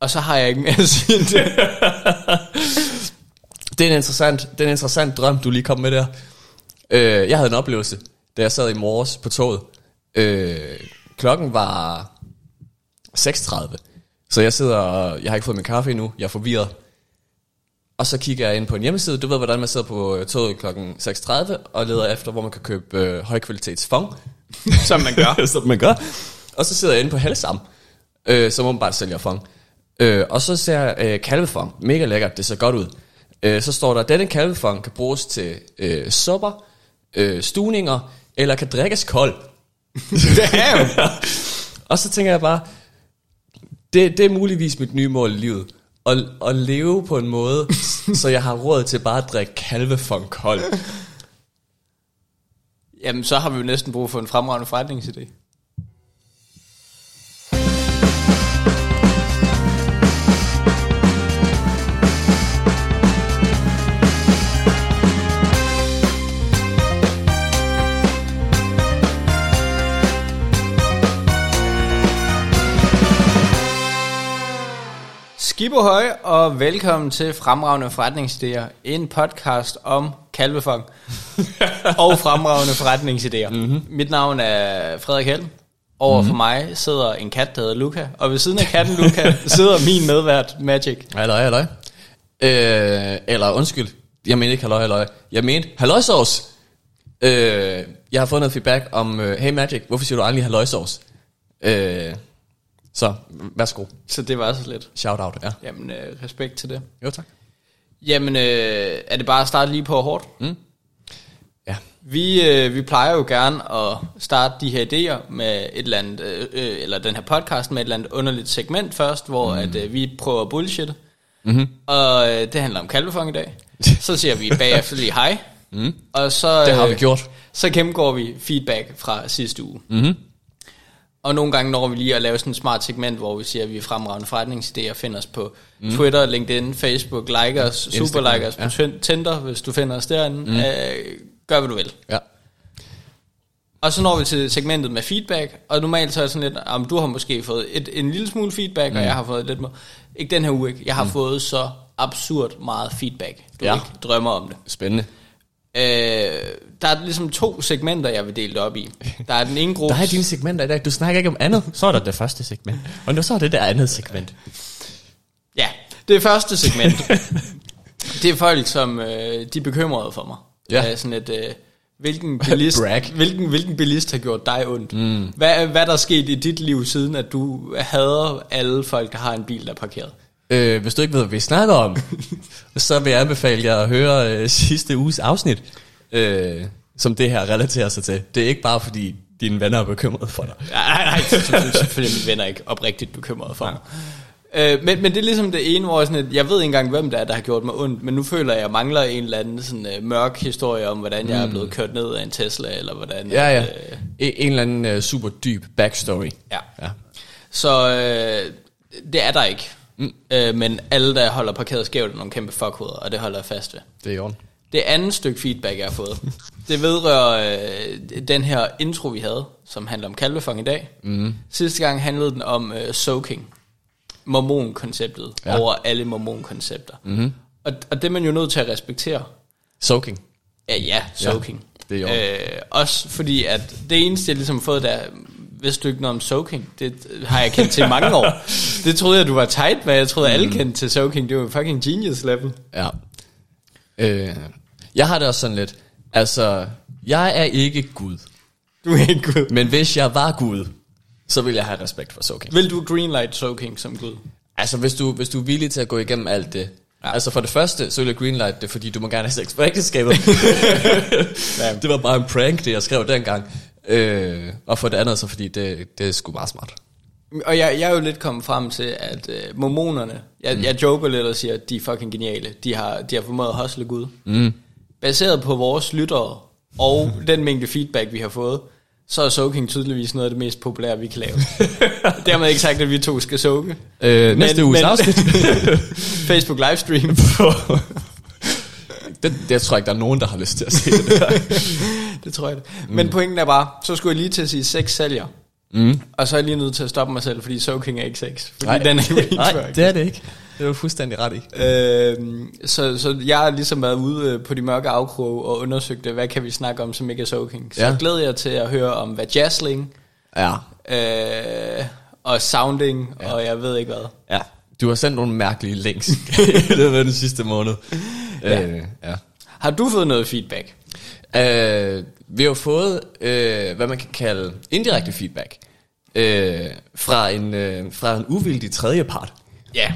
Og så har jeg ikke mere at sige det. Det er en interessant, det er en interessant drøm, du lige kom med der. Øh, jeg havde en oplevelse, da jeg sad i morges på toget. Øh, klokken var 6.30, så jeg sidder og, jeg har ikke fået min kaffe endnu, jeg er forvirret. Og så kigger jeg ind på en hjemmeside, du ved hvordan man sidder på øh, toget klokken 6.30 og leder efter, hvor man kan købe øh, højkvalitets fong. Som man gør. som man gør. Og så sidder jeg inde på Hellesam, øh, som åbenbart sælger fong. Øh, og så ser øh, kalvefong. Mega lækkert, det ser godt ud. Øh, så står der, denne kalvefong kan bruges til øh, supper, øh, stuninger, eller kan drikkes kold. Damn. og så tænker jeg bare, det, det er muligvis mit nye mål i livet. At, at leve på en måde, så jeg har råd til bare at drikke kalvefong kold. Jamen, så har vi jo næsten brug for en fremragende forretningsidé. Skibohøj, og velkommen til Fremragende Forretningsidéer, en podcast om kalvefang og fremragende forretningsidéer. Mm-hmm. Mit navn er Frederik Held. Over mm-hmm. for mig sidder en kat, der hedder Luca, og ved siden af katten Luca sidder min medvært Magic. Halløj, halløj. Øh, eller undskyld, jeg mener ikke halløj, halløj. Jeg mente halløjsovs. Øh, jeg har fået noget feedback om, øh, hey Magic, hvorfor siger du aldrig halløjsovs? Øh, så, værsgo. Så det var så lidt. Shout out, ja. Jamen, øh, respekt til det. Jo, tak. Jamen, øh, er det bare at starte lige på hårdt? Mm. Ja. Vi, øh, vi plejer jo gerne at starte de her idéer med et eller andet, øh, øh, eller den her podcast med et eller andet underligt segment først, hvor mm. at, øh, vi prøver at bullshit. Mm-hmm. Og øh, det handler om kalvefang i dag. Så siger vi bagefter lige hej. Mm. Og så, Det har vi øh, gjort. Så gennemgår vi feedback fra sidste uge. Mm-hmm. Og nogle gange når vi lige at lave sådan et smart segment, hvor vi siger, at vi er fremragende forretningsidéer. Find os på mm. Twitter, LinkedIn, Facebook, like os, super like os på ja. ja. Tinder, hvis du finder os derinde. Mm. Øh, gør hvad du vil. Ja. Og så når vi til segmentet med feedback, og normalt så er det sådan lidt, om du har måske fået et, en lille smule feedback, mm. og jeg har fået lidt mere. Ikke den her uge, ikke. Jeg har mm. fået så absurd meget feedback. Du Ja. ikke drømmer om det. Spændende. Øh, der er ligesom to segmenter, jeg vil dele det op i. Der er den ene gruppe... Der er dine segmenter i dag. Du snakker ikke om andet. Så er der det første segment. Og nu så er det det andet segment. Ja, det første segment. det er folk, som øh, de er bekymrede for mig. Ja. Øh, sådan et, øh, hvilken, bilist, hvilken, hvilken bilist har gjort dig ondt? Mm. Hvad, hvad der er sket i dit liv, siden at du hader alle folk, der har en bil, der er parkeret? Øh, hvis du ikke ved, hvad vi snakker om, så vil jeg anbefale jer at høre øh, sidste uges afsnit, øh, som det her relaterer sig til. Det er ikke bare fordi dine venner er bekymrede for dig. Nej, nej, selvfølgelig, er mine venner ikke oprigtigt bekymrede for mig. Øh, men, men det er ligesom det ene, hvor jeg, sådan, at jeg ved ikke engang, hvem det er, der har gjort mig ondt, men nu føler jeg, at jeg mangler en eller anden sådan, uh, mørk historie om, hvordan jeg er blevet kørt ned af en Tesla, eller hvordan... Ja, ja. Øh, En, en eller anden øh, super dyb backstory. ja. Ja. Så øh, det er der ikke. Mm. Øh, men alle, der holder parkeret skævt, er nogle kæmpe fuckhoveder, og det holder jeg fast ved. Det er i orden. Det andet stykke feedback, jeg har fået, det vedrører øh, den her intro, vi havde, som handler om kalvefang i dag. Mm. Sidste gang handlede den om øh, soaking. Mormon-konceptet Ja. ja. over alle mormon-koncepter. Mm-hmm. Og, og det er man jo nødt til at respektere. Soaking. Ja, ja, soaking. det er orden. øh, Også fordi, at det eneste, jeg ligesom har fået, der vidste du ikke noget om soaking. Det har jeg kendt til mange år. Det troede jeg, du var tight med. Jeg troede, Mm. alle kendte til soaking. Det var fucking genius level. Ja. Øh, jeg har det også sådan lidt. Altså, jeg er ikke Gud. Du er ikke Gud. Men hvis jeg var Gud, så vil jeg have respekt for soaking. Vil du greenlight soaking som Gud? Altså, hvis du, hvis du er villig til at gå igennem alt det. Ja. Altså, for det første, så vil jeg greenlight det, fordi du må gerne have sex på ægteskabet. Det var bare en prank, det jeg skrev dengang. Øh, og for det andet, så fordi det, det er sgu meget smart. Og jeg, jeg er jo lidt kommet frem til, at øh, mormonerne, jeg, mm. jeg joker lidt og siger, at de er fucking geniale. De har, de har formået at hustle Gud. Mm. Baseret på vores lyttere og den mængde feedback, vi har fået, så er soaking tydeligvis noget af det mest populære, vi kan lave. Dermed ikke sagt, at vi to skal soake. Øh, næste uges afsnit. Facebook livestream. Det, det tror jeg ikke, der er nogen, der har lyst til at se det der. det tror jeg det. Men pointen er bare, så skulle jeg lige til at sige, sex sælger. Mm. Og så er jeg lige nødt til at stoppe mig selv, fordi Soaking er ikke sex. Fordi Nej, den er ikke nej, det er det ikke. Det er du fuldstændig ret i. Øhm, så, så jeg har ligesom været ude øh, på de mørke afkroge og undersøgt, øh, hvad kan vi snakke om, som ikke er soaking. Så Ja. glæder jeg til at høre om vajazzling, Ja. øh, og sounding, ja. og jeg ved ikke hvad. Ja. Du har sendt nogle mærkelige links i løbet af den sidste måned. ja. Øh, ja. Har du fået noget feedback? Øh, vi har fået, øh, hvad man kan kalde indirekte feedback, øh, fra, en, øh, fra en uvildig tredjepart. Ja.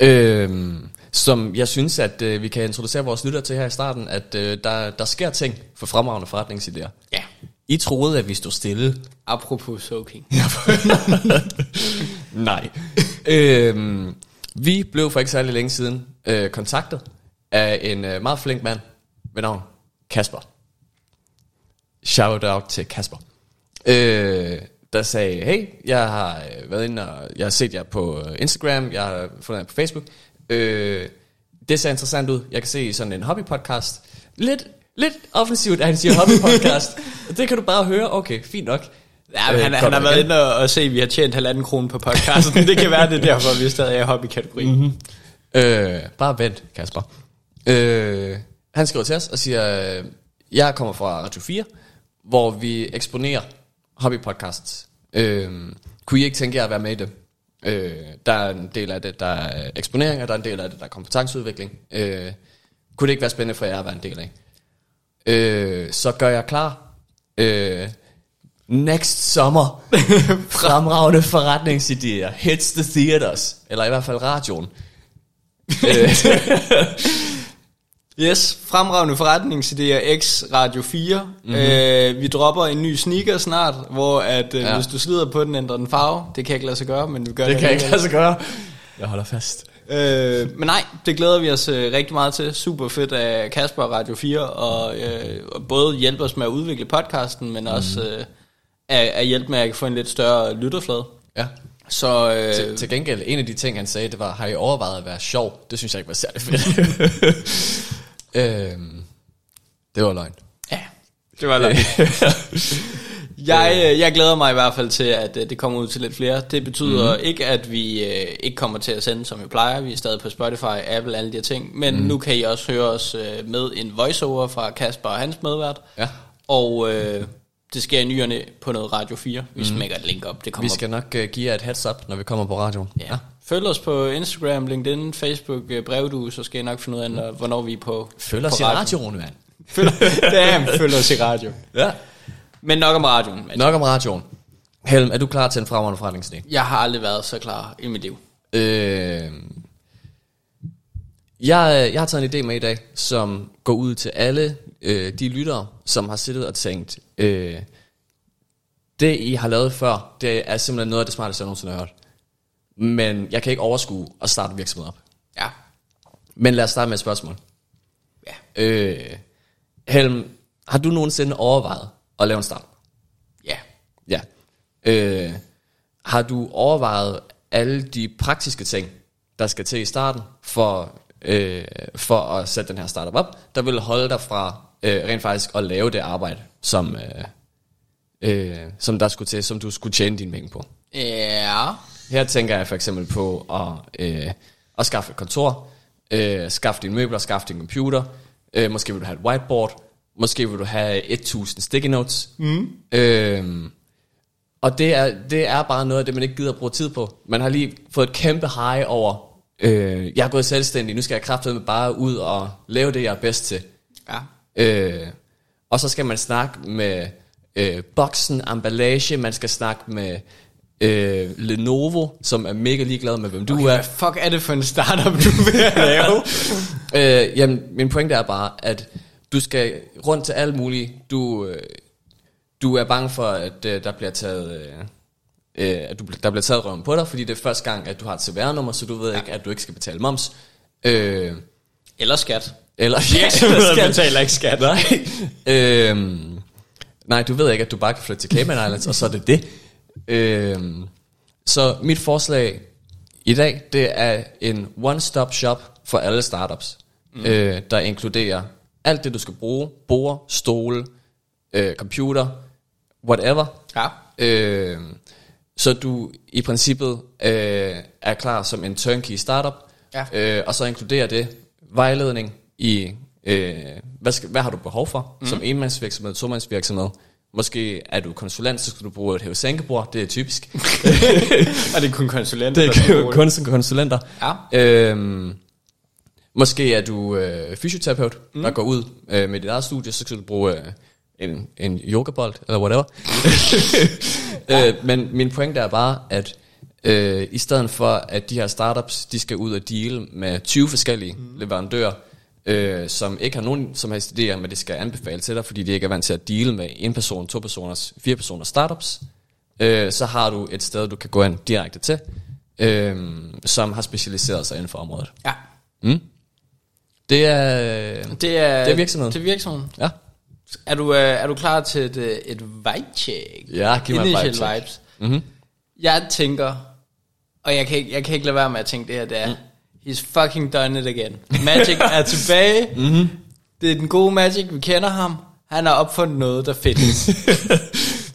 Øh, som jeg synes, at øh, vi kan introducere vores lytter til her i starten, at øh, der, der sker ting for fremragende forretningsidéer. Ja. I troede, at vi stod stille. Apropos soaking. Nej. øhm, vi blev for ikke særlig længe siden øh, kontaktet af en øh, meget flink mand ved navn Kasper. Shout out til Kasper. Øh, der sagde, hey, jeg har øh, været inde og jeg har set jer på øh, Instagram, jeg har fundet jer på Facebook. Øh, det ser interessant ud. Jeg kan se sådan en hobbypodcast. Lidt, lidt offensivt, at han siger hobbypodcast. det kan du bare høre. Okay, fint nok. Ja, men han, Øh, han har været inde og, og se, at vi har tjent halvanden krone på podcasten. det kan være, det er derfor, vi stadig er i hobbykategorien. Mm-hmm. Øh, bare vent, Kasper. Øh, han skriver til os og siger, jeg kommer fra Radio 4, hvor vi eksponerer hobbypodcasts. Øh, kunne I ikke tænke jer at være med i det? Øh, der er en del af det, der er eksponering, og der er en del af det, der er kompetenceudvikling. Øh, kunne det ikke være spændende for jer at være en del af? Øh, så gør jeg klar. Øh, next sommer. Fremragende forretningsidéer. Hits the theaters. Eller i hvert fald radioen. Øh, Yes, fremragende forretningsidéer X Radio 4. Mm-hmm. Øh, vi dropper en ny sneaker snart, hvor at, øh, Ja. hvis du slider på den, ændrer den farve. Det kan jeg ikke lade sig gøre, men vi gør det. det kan jeg ikke lade sig gøre. Jeg holder fast. Øh, men nej, det glæder vi os øh, rigtig meget til. Super fedt af Kasper og Radio 4, og, øh, og både hjælpe os med at udvikle podcasten, men også øh, at, at hjælpe med at få en lidt større lytterflade. Ja. Så øh, Til, til gengæld, en af de ting, han sagde, det var, har I overvejet at være sjov? Det synes jeg ikke var særlig fedt. øhm, det var løgn. ja, det var løgn. Jeg, øh, jeg glæder mig i hvert fald til, at øh, det kommer ud til lidt flere. Det betyder mm. ikke, at vi øh, ikke kommer til at sende, som vi plejer. Vi er stadig på Spotify, Apple, alle de her ting. Men mm. nu kan I også høre os øh, med en voiceover fra Kasper og hans medvært. Ja. Og øh, det sker i nyerne på noget Radio 4. Vi smækker et link op. Det kommer Vi skal nok uh, give jer et heads up, når vi kommer på radioen. Ja. Følg os på Instagram, LinkedIn, Facebook, brevdue, så skal I nok finde ud af, når- hvornår vi er på Følg på os i radioen, mand. Følg, damn, følg os i radio. Ja. Men nok om radioen. Men Nok om radioen. Helm, er du klar til en fremragende forretningsidé? jeg har aldrig været så klar i mit liv. Øh, jeg, jeg har taget en idé med i dag, som går ud til alle øh, de lyttere, som har siddet og tænkt, øh, det I har lavet før, det er simpelthen noget af det smarteste, jeg nogensinde har hørt. Men jeg kan ikke overskue at starte en virksomhed op. Ja. Men lad os starte med et spørgsmål. Ja. Øh, Helm, har du nogensinde overvejet at lave en startup? Ja. Ja. Øh, har du overvejet alle de praktiske ting, der skal til i starten, for, øh, for at sætte den her startup op, der vil holde dig fra øh, rent faktisk at lave det arbejde, som, øh, øh, som der skulle til, som du skulle tjene dine penge på? Ja. Her tænker jeg for eksempel på at, øh, at skaffe et kontor, øh, skaffe dine møbler, skaffe din computer, øh, måske vil du have et whiteboard, måske vil du have 1000 sticky notes. Mm. Øh, og det er, det er bare noget af det, man ikke gider at bruge tid på. Man har lige fået et kæmpe high over, øh, jeg er gået selvstændig, nu skal jeg kraftedeme bare ud og lave det, jeg er bedst til. Ja. Øh, og så skal man snakke med øh, boksen, emballage, man skal snakke med øh, Lenovo, som er mega ligeglad med, hvem du Okay, er. hvad fuck er det for en startup, du vil lave? Øh, jamen, min pointe er bare, at du skal rundt til alt muligt. Du, øh, du er bange for, at øh, der bliver taget... Øh, øh, at du, der bliver taget røven på dig, fordi det er første gang, at du har et CVR-nummer, så du ved ja. ikke, at du ikke skal betale moms. Øh, Eller skat. Eller Virksomheder Skal- betaler ikke skat. Nej. øhm, nej, du ved ikke, at du bare kan flytte til Cayman Islands, og så er det det. Øhm, så mit forslag i dag, det er en one-stop shop for alle startups, mm. øh, der inkluderer alt det, du skal bruge. Bord, stole, øh, computer, whatever. Ja. Øh, så du i princippet øh, er klar som en turnkey startup, Ja. øh, og så inkluderer det vejledning i, øh, hvad, skal, hvad har du behov for, mm. som enmandsvirksomhed, tomandsvirksomhed. Måske er du konsulent, så skal du bruge et hævesænkebord, det er typisk. Og det er kun konsulenter, det er kun som konsulenter. Ja. Øhm, måske er du øh, fysioterapeut, mm. der går ud øh, med dit eget studie, så skal du bruge øh, en, en yogabold, eller whatever. øh, men min pointe er bare, at øh, i stedet for, at de her startups, de skal ud og deal med 20 forskellige mm. leverandører, øh, som ikke har nogen som helst idéer, men det skal anbefale til dig, fordi de ikke er vant til at deal med en person, to personers, fire personers startups, øh, så har du et sted, du kan gå ind direkte til, øh, som har specialiseret sig inden for området. Ja. Mm. Det er... Det er, Det er virksomheden. Det er virksomheden. Ja. Er du, øh, er du klar til et, øh, et vibe-check? Ja, giv mig Initial vibe-check. vibes. Mm-hmm. Jeg tænker, og jeg kan, ikke, jeg kan ikke lade være med at tænke det her, det er, mm. He's fucking done it again. Magic er tilbage. Mm-hmm. Det er den gode Magic, vi kender ham. Han har opfundet noget, der findes.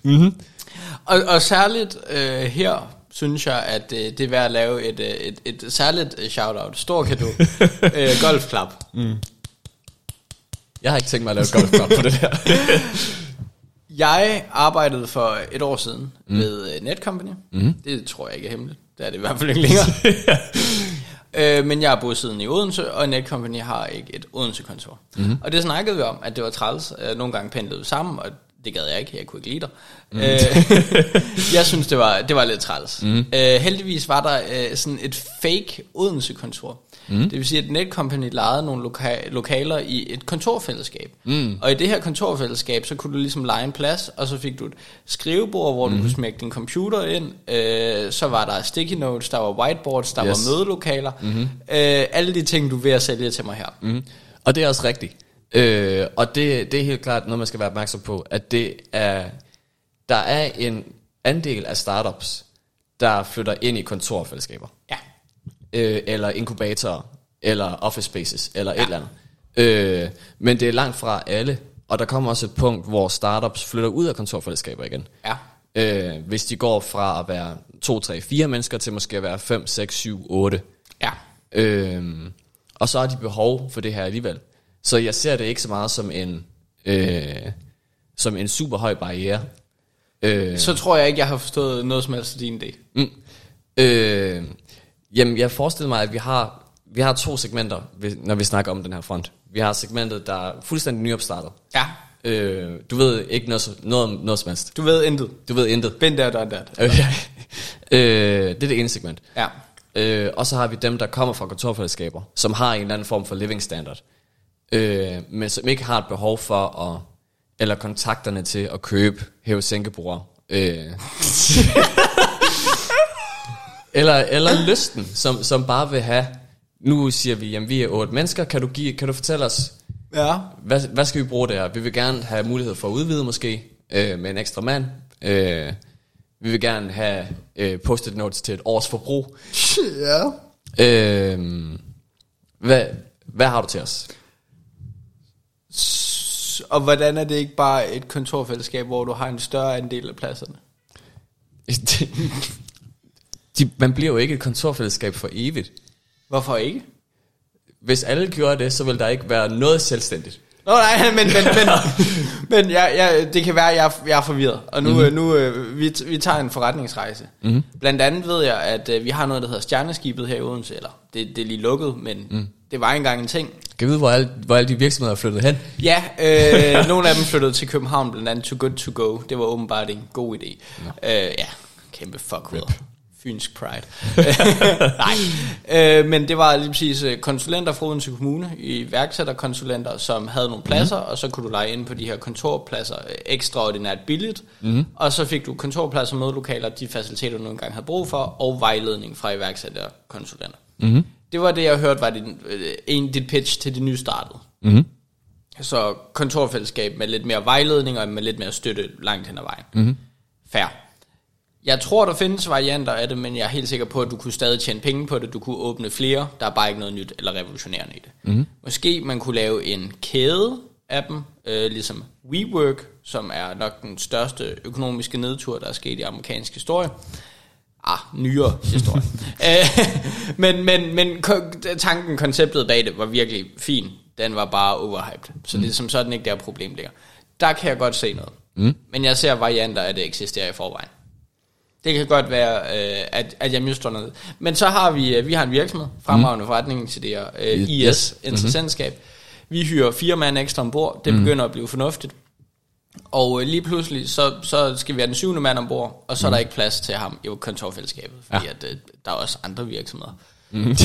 mm-hmm. og, og særligt øh, her, synes jeg, at øh, det er værd at lave et, øh, et, et særligt øh, shout-out. Stor kado. øh, golfklap. Jeg har ikke tænkt mig at lave et golfklub på det der. Jeg arbejdede for et år siden mm. ved øh, Netcompany. Mm. Det tror jeg ikke er hemmeligt. Det er det i hvert fald ikke længere. Øh, men jeg er bosiddende i Odense, og Netcompany har ikke et Odense-kontor. Mm. Og det snakkede vi om, at det var træls. Øh, Nogle gange pendlede vi sammen, og det gad jeg ikke. Jeg kunne ikke lide dig. Mm. Øh, jeg synes, det var, det var lidt træls. Mm. Øh, heldigvis var der øh, sådan et fake Odense-kontor. Mm. Det vil sige, at Netcompany lejede nogle loka- lokaler i et kontorfællesskab. Mm. Og i det her kontorfællesskab, så kunne du ligesom lege en plads, og så fik du et skrivebord, hvor mm. du kunne smække din computer ind. Øh, så var der sticky notes, der var whiteboards, der Yes. var mødelokaler. Mm-hmm. Øh, alle de ting, du er ved at sælge til mig her. Mm. Og det er også rigtigt. Øh, og det, det er helt klart noget, man skal være opmærksom på, at det er, der er en andel af startups, der flytter ind i kontorfællesskaber. Ja. Øh, eller inkubatorer, eller office spaces, eller ja. et eller andet. Øh, men det er langt fra alle, og der kommer også et punkt, hvor startups flytter ud af kontorfællesskaber igen. Ja. Øh, hvis de går fra at være 2, 3, 4 mennesker til måske at være 5, 6, 7, 8. Ja. Øh, og så har de behov for det her alligevel. Så jeg ser det ikke så meget som en, øh, som en super høj barriere. Øh, Så tror jeg ikke, jeg har forstået noget som helst af din idé. Mm. Øh, jamen, jeg forestiller mig, at vi har, vi har to segmenter, når vi snakker om den her front. Vi har segmentet, der er fuldstændig nyopstartet. Ja. Øh, du ved ikke noget, noget noget som helst. Du ved intet. Du ved intet. Been there, done that. Okay. øh, det er det ene segment. Ja. Øh, og så har vi dem, der kommer fra kontorfællesskaber, som har en eller anden form for living standard. Øh, men som ikke har et behov for at, eller kontakterne til at købe hæve sænkebord. Øh. eller, eller lysten, som, som bare vil have, nu siger vi, jamen vi er otte mennesker, kan du, give, kan du fortælle os, Ja. hvad, hvad skal vi bruge det her? Vi vil gerne have mulighed for at udvide måske, øh, med en ekstra mand. Øh, vi vil gerne have øh, post-it notes til et års forbrug. Ja. Øh, hvad, hvad har du til os? Og hvordan er det ikke bare et kontorfællesskab, hvor du har en større andel af pladserne? De, man bliver jo ikke et kontorfællesskab for evigt. Hvorfor ikke? Hvis alle gjorde det, så vil der ikke være noget selvstændigt. Nå nej, men, men, men, men jeg, jeg, det kan være, at jeg, jeg er forvirret. Og nu, mm-hmm. nu øh, vi, vi tager en forretningsrejse. Mm-hmm. Blandt andet ved jeg, at øh, vi har noget, der hedder Stjerneskibet her i Odense. Eller det, det er lige lukket, men mm. det var engang en ting. Kan vi vide, hvor alle, hvor alle de virksomheder er flyttet hen? Ja, øh, nogle af dem flyttede til København, blandt andet Too Good To Go. Det var åbenbart en god idé. Øh, ja, kæmpe fuck Rip. Fynsk pride. Nej, øh, men det var lige præcis øh, konsulenter fra Odense Kommune, iværksætterkonsulenter, som havde nogle pladser, mm. og så kunne du lege ind på de her kontorpladser øh, ekstraordinært billigt. Mm. Og så fik du kontorpladser, mødelokaler, de faciliteter, du nogle gange havde brug for, og vejledning fra iværksætterkonsulenter. Mm. Det var det, jeg hørte, var din, øh, en, dit pitch til det nystartede. Mm-hmm. Så kontorfællesskab med lidt mere vejledning og med lidt mere støtte langt hen ad vejen. Mm-hmm. Fair. Jeg tror, der findes varianter af det, men jeg er helt sikker på, at du kunne stadig tjene penge på det. Du kunne åbne flere. Der er bare ikke noget nyt eller revolutionerende i det. Mm-hmm. Måske man kunne lave en kæde af dem, øh, ligesom WeWork, som er nok den største økonomiske nedtur, der er sket i amerikansk historie. Ah, nyere historie. Øh, men, men, men tanken, konceptet bag det var virkelig fin. Den var bare overhyped. Så det er som sådan ikke der problem ligger. Der kan jeg godt se noget. Mm. Men jeg ser varianter af det eksisterer i forvejen. Det kan godt være, øh, at, at jeg mister noget. Men så har vi, øh, vi har en virksomhed, fremragende mm. forretningsidéer, øh, Yes. IS, interessentskab. Vi hyrer fire mand ekstra ombord. Det begynder at blive fornuftigt. Og øh, lige pludselig, så, så skal vi have den syvende mand ombord, og så er der ikke plads til ham i kontorfællesskabet, fordi ja. at, øh, der er også andre virksomheder. Mm.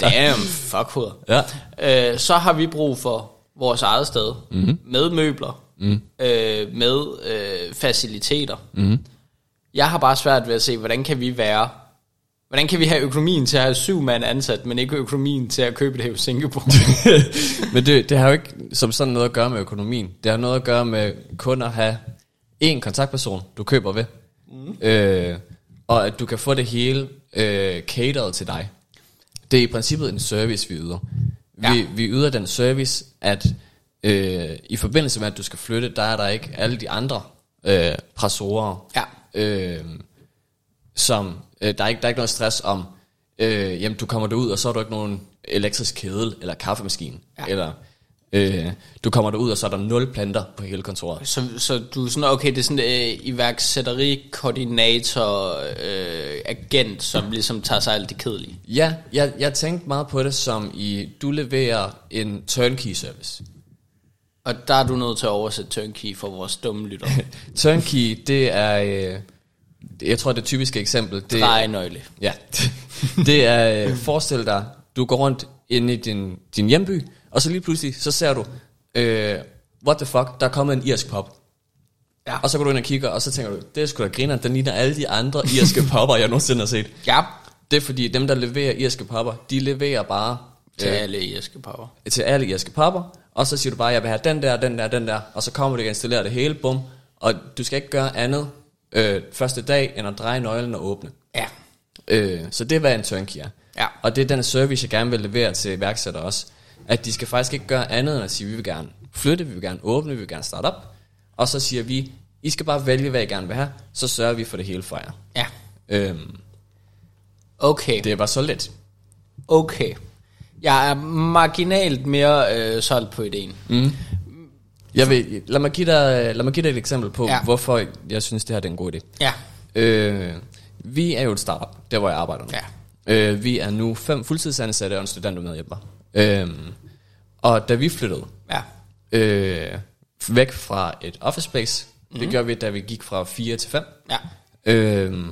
Damn, fuck hoved. ja. Øh, så har vi brug for vores eget sted, mm-hmm. med møbler, mm. øh, med øh, faciliteter. Mm. Jeg har bare svært ved at se, hvordan kan vi være, hvordan kan vi have økonomien til at have syv mand ansat, men ikke økonomien til at købe det i Singapore? Men det, det har jo ikke som sådan noget at gøre med økonomien. Det har noget at gøre med kun at have én kontaktperson, du køber ved. Mm. Øh, og at du kan få det hele øh, catered til dig. Det er i princippet en service, vi yder. Ja. Vi, vi yder den service, at øh, i forbindelse med, at du skal flytte, der er der ikke alle de andre øh, pressorer, Ja. Øh, som, øh, der, er ikke, der er ikke noget stress om, øh, jamen du kommer derud, og så er der ikke nogen elektrisk kedel, eller kaffemaskine, Ja. eller øh, du kommer derud, og så er der nul planter på hele kontoret. så, så du er sådan, okay, det er sådan en øh, iværksætteri, koordinator, øh, agent, som ligesom tager sig alt det kedelige. Ja, jeg, jeg tænkte meget på det som i, du leverer en turnkey service. Og der er du nødt til at oversætte turnkey for vores dumme lytter. Turnkey, det er, øh, jeg tror det typiske eksempel, det, Drejenøgle. Ja, det er, øh, forestil dig, du går rundt inde i din, din hjemby, og så lige pludselig, så ser du, øh, what the fuck, der er kommet en irsk pop. Ja. Og så går du ind og kigger, og så tænker du, det er sgu da griner, den ligner alle de andre irske popper, jeg nogensinde har set. Ja, Det er fordi, dem der leverer irske popper, de leverer bare til øh, alle irske power. til alle irske popper, og så siger du bare, jeg vil have den der, den der, den der, og så kommer du og installerer det hele, bum, og du skal ikke gøre andet øh, første dag, end at dreje nøglen og åbne. Ja. Øh, så det er, hvad en turnkey er. Ja. Og det er den service, jeg gerne vil levere til iværksættere også. At de skal faktisk ikke gøre andet end at sige, vi vil gerne flytte, vi vil gerne åbne, vi vil gerne starte op. Og så siger vi, I skal bare vælge, hvad I gerne vil have, så sørger vi for det hele for jer. Ja. Øhm, Okay. det var så let. Okay. Jeg er marginalt mere øh, solgt på ideen. Mm. Jeg vil, lad, mig give dig, lad mig give dig et eksempel på, Ja. hvorfor jeg synes, det her det er en god idé. Ja. Øh, vi er jo et startup, der hvor jeg arbejder nu. Ja. Øh, vi er nu fem fuldtidsansatte og en student medhjælper. Øh, og da vi flyttede Ja. øh, væk fra et office space, mm. Mhm. det gør vi, da vi gik fra 4 til 5, Ja. øh,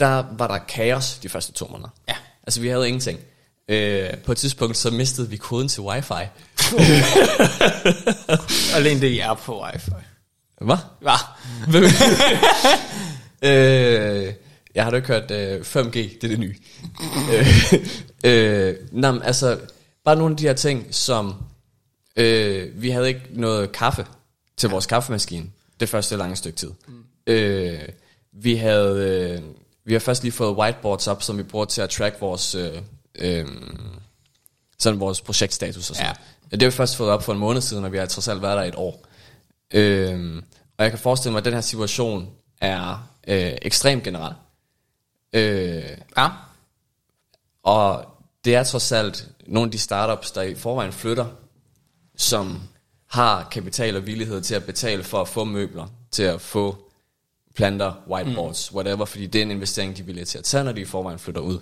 der var der kaos de første to måneder. Ja. Altså vi havde ingenting. Øh, på et tidspunkt så mistede vi koden til wifi. Alene det, jeg er på wifi. Hvad? Ja. øh, jeg har da ikke hørt øh, 5G, det er det nye. øh, øh, nej, altså, bare nogle af de her ting, som øh, vi havde ikke noget kaffe til vores kaffemaskine det første lange stykke tid. Mm. Øh, vi havde øh, vi har først lige fået whiteboards op, som vi bruger til at track vores øh, øh, sådan vores projektstatus og sådan. Ja. Det har vi først fået op for en måned siden, og vi har trods alt været der et år. Øh, og jeg kan forestille mig, at den her situation er øh, ekstremt generel. Øh, Ja. og det er trods alt nogle af de startups, der i forvejen flytter, som har kapital og villighed til at betale for at få møbler, til at få planter, whiteboards, mm. whatever, fordi det er en investering, de er villige til at tage, når de i forvejen flytter ud.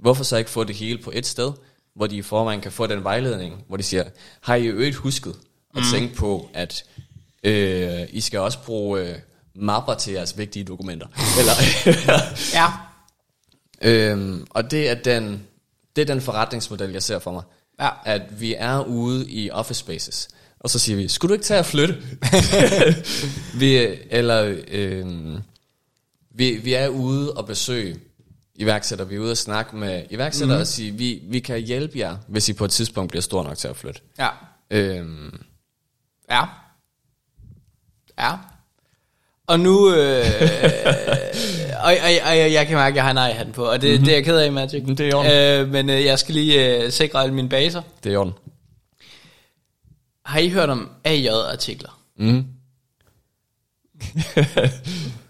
Hvorfor så ikke få det hele på et sted, hvor de i forvejen kan få den vejledning, hvor de siger, har I øvrigt husket at mm. tænke på, at øh, I skal også bruge øh, mapper til jeres vigtige dokumenter. Eller, Ja. Øhm, og det er, den, det er den forretningsmodel, jeg ser for mig. Ja. At vi er ude i office spaces, og så siger vi, skulle du ikke tage at flytte? vi, eller øhm, vi, vi er ude og besøge iværksættere. Vi er ude og snakke med iværksættere mm. og sige, vi, vi kan hjælpe jer, hvis I på et tidspunkt bliver stor nok til at flytte. Ja. Øhm, Ja. Ja. Og nu... Øh, og, og, og, jeg kan mærke, at jeg har nej hatten på, og det, mm-hmm. det er jeg ked af, Magic. Det er i orden. øh, Men øh, jeg skal lige øh, sikre alle mine baser. det er i orden. Har I hørt om AJ-artikler? Mm.